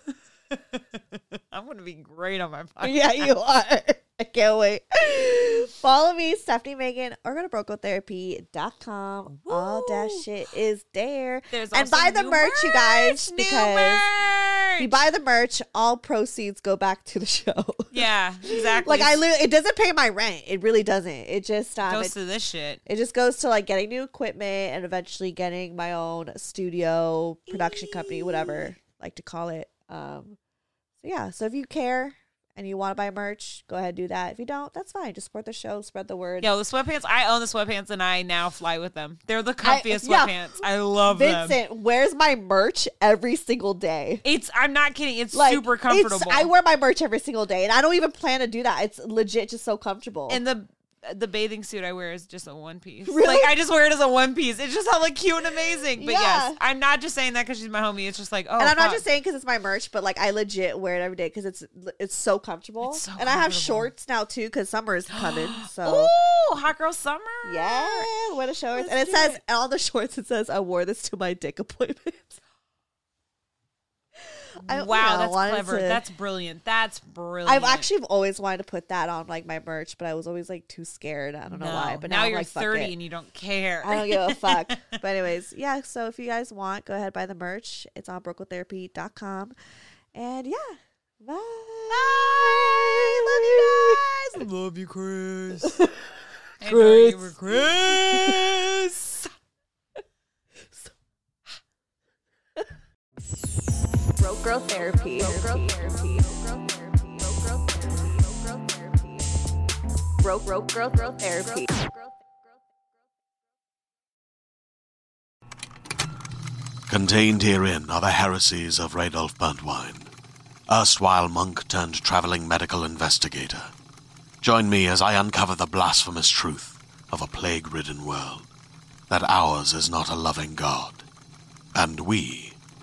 I'm gonna be great on my podcast. yeah, you are. I can't wait. Follow me, Stephanie Megan, or go to brokegirltherapy.com. All that shit is there. There's and buy the new merch, you guys, because merch. you buy the merch, all proceeds go back to the show. Yeah, exactly. like I literally, it doesn't pay my rent. It really doesn't. It just um, goes it, to this shit. it just goes to like getting new equipment and eventually getting my own studio production company, whatever like to call it. Um, so yeah, so if you care and you want to buy merch, go ahead and do that. If you don't, that's fine. Just support the show, spread the word. Yo, the sweatpants. I own the sweatpants, and I now fly with them. They're the I- comfiest yeah. sweatpants. I love them. Vincent wears my merch every single day. It's. I'm not kidding. It's Like, super it's- comfortable. I wear my merch every single day, and I don't even plan to do that. It's legit just so comfortable. and the the bathing suit I wear is just a one piece. Really? Like I just wear it as a one piece. It's just hella cute and amazing. But Yeah. yes, I'm not just saying that because she's my homie. It's just like oh, and I'm not just saying because it's my merch, but like I legit wear it every day because it's it's so comfortable. It's so and I have shorts now too because summer is coming. So Ooh, hot girl summer. yeah, wear the shorts, Let's and it says it. on the shorts it says I wore this to my dick appointment. I- you wow, know, that's clever. to- That's brilliant. That's brilliant. I've actually always wanted to put that on like my merch, but I was always like too scared. I don't know why. But now, now, you're like, 30 it. and you don't care. I don't give a fuck. But anyways, yeah. So if you guys want, go ahead buy the merch. It's on brokegirltherapy.com. And yeah, bye. Bye. Love you guys. love you, Chris. Chris. Chris. You were Chris. Broke Girl Therapy. Broke. Broke Girl Girl Therapy. Contained herein are the heresies of Radolf Burntwine, erstwhile monk turned traveling medical investigator. Join me as I uncover the blasphemous truth of a plague ridden world that ours is not a loving God, and we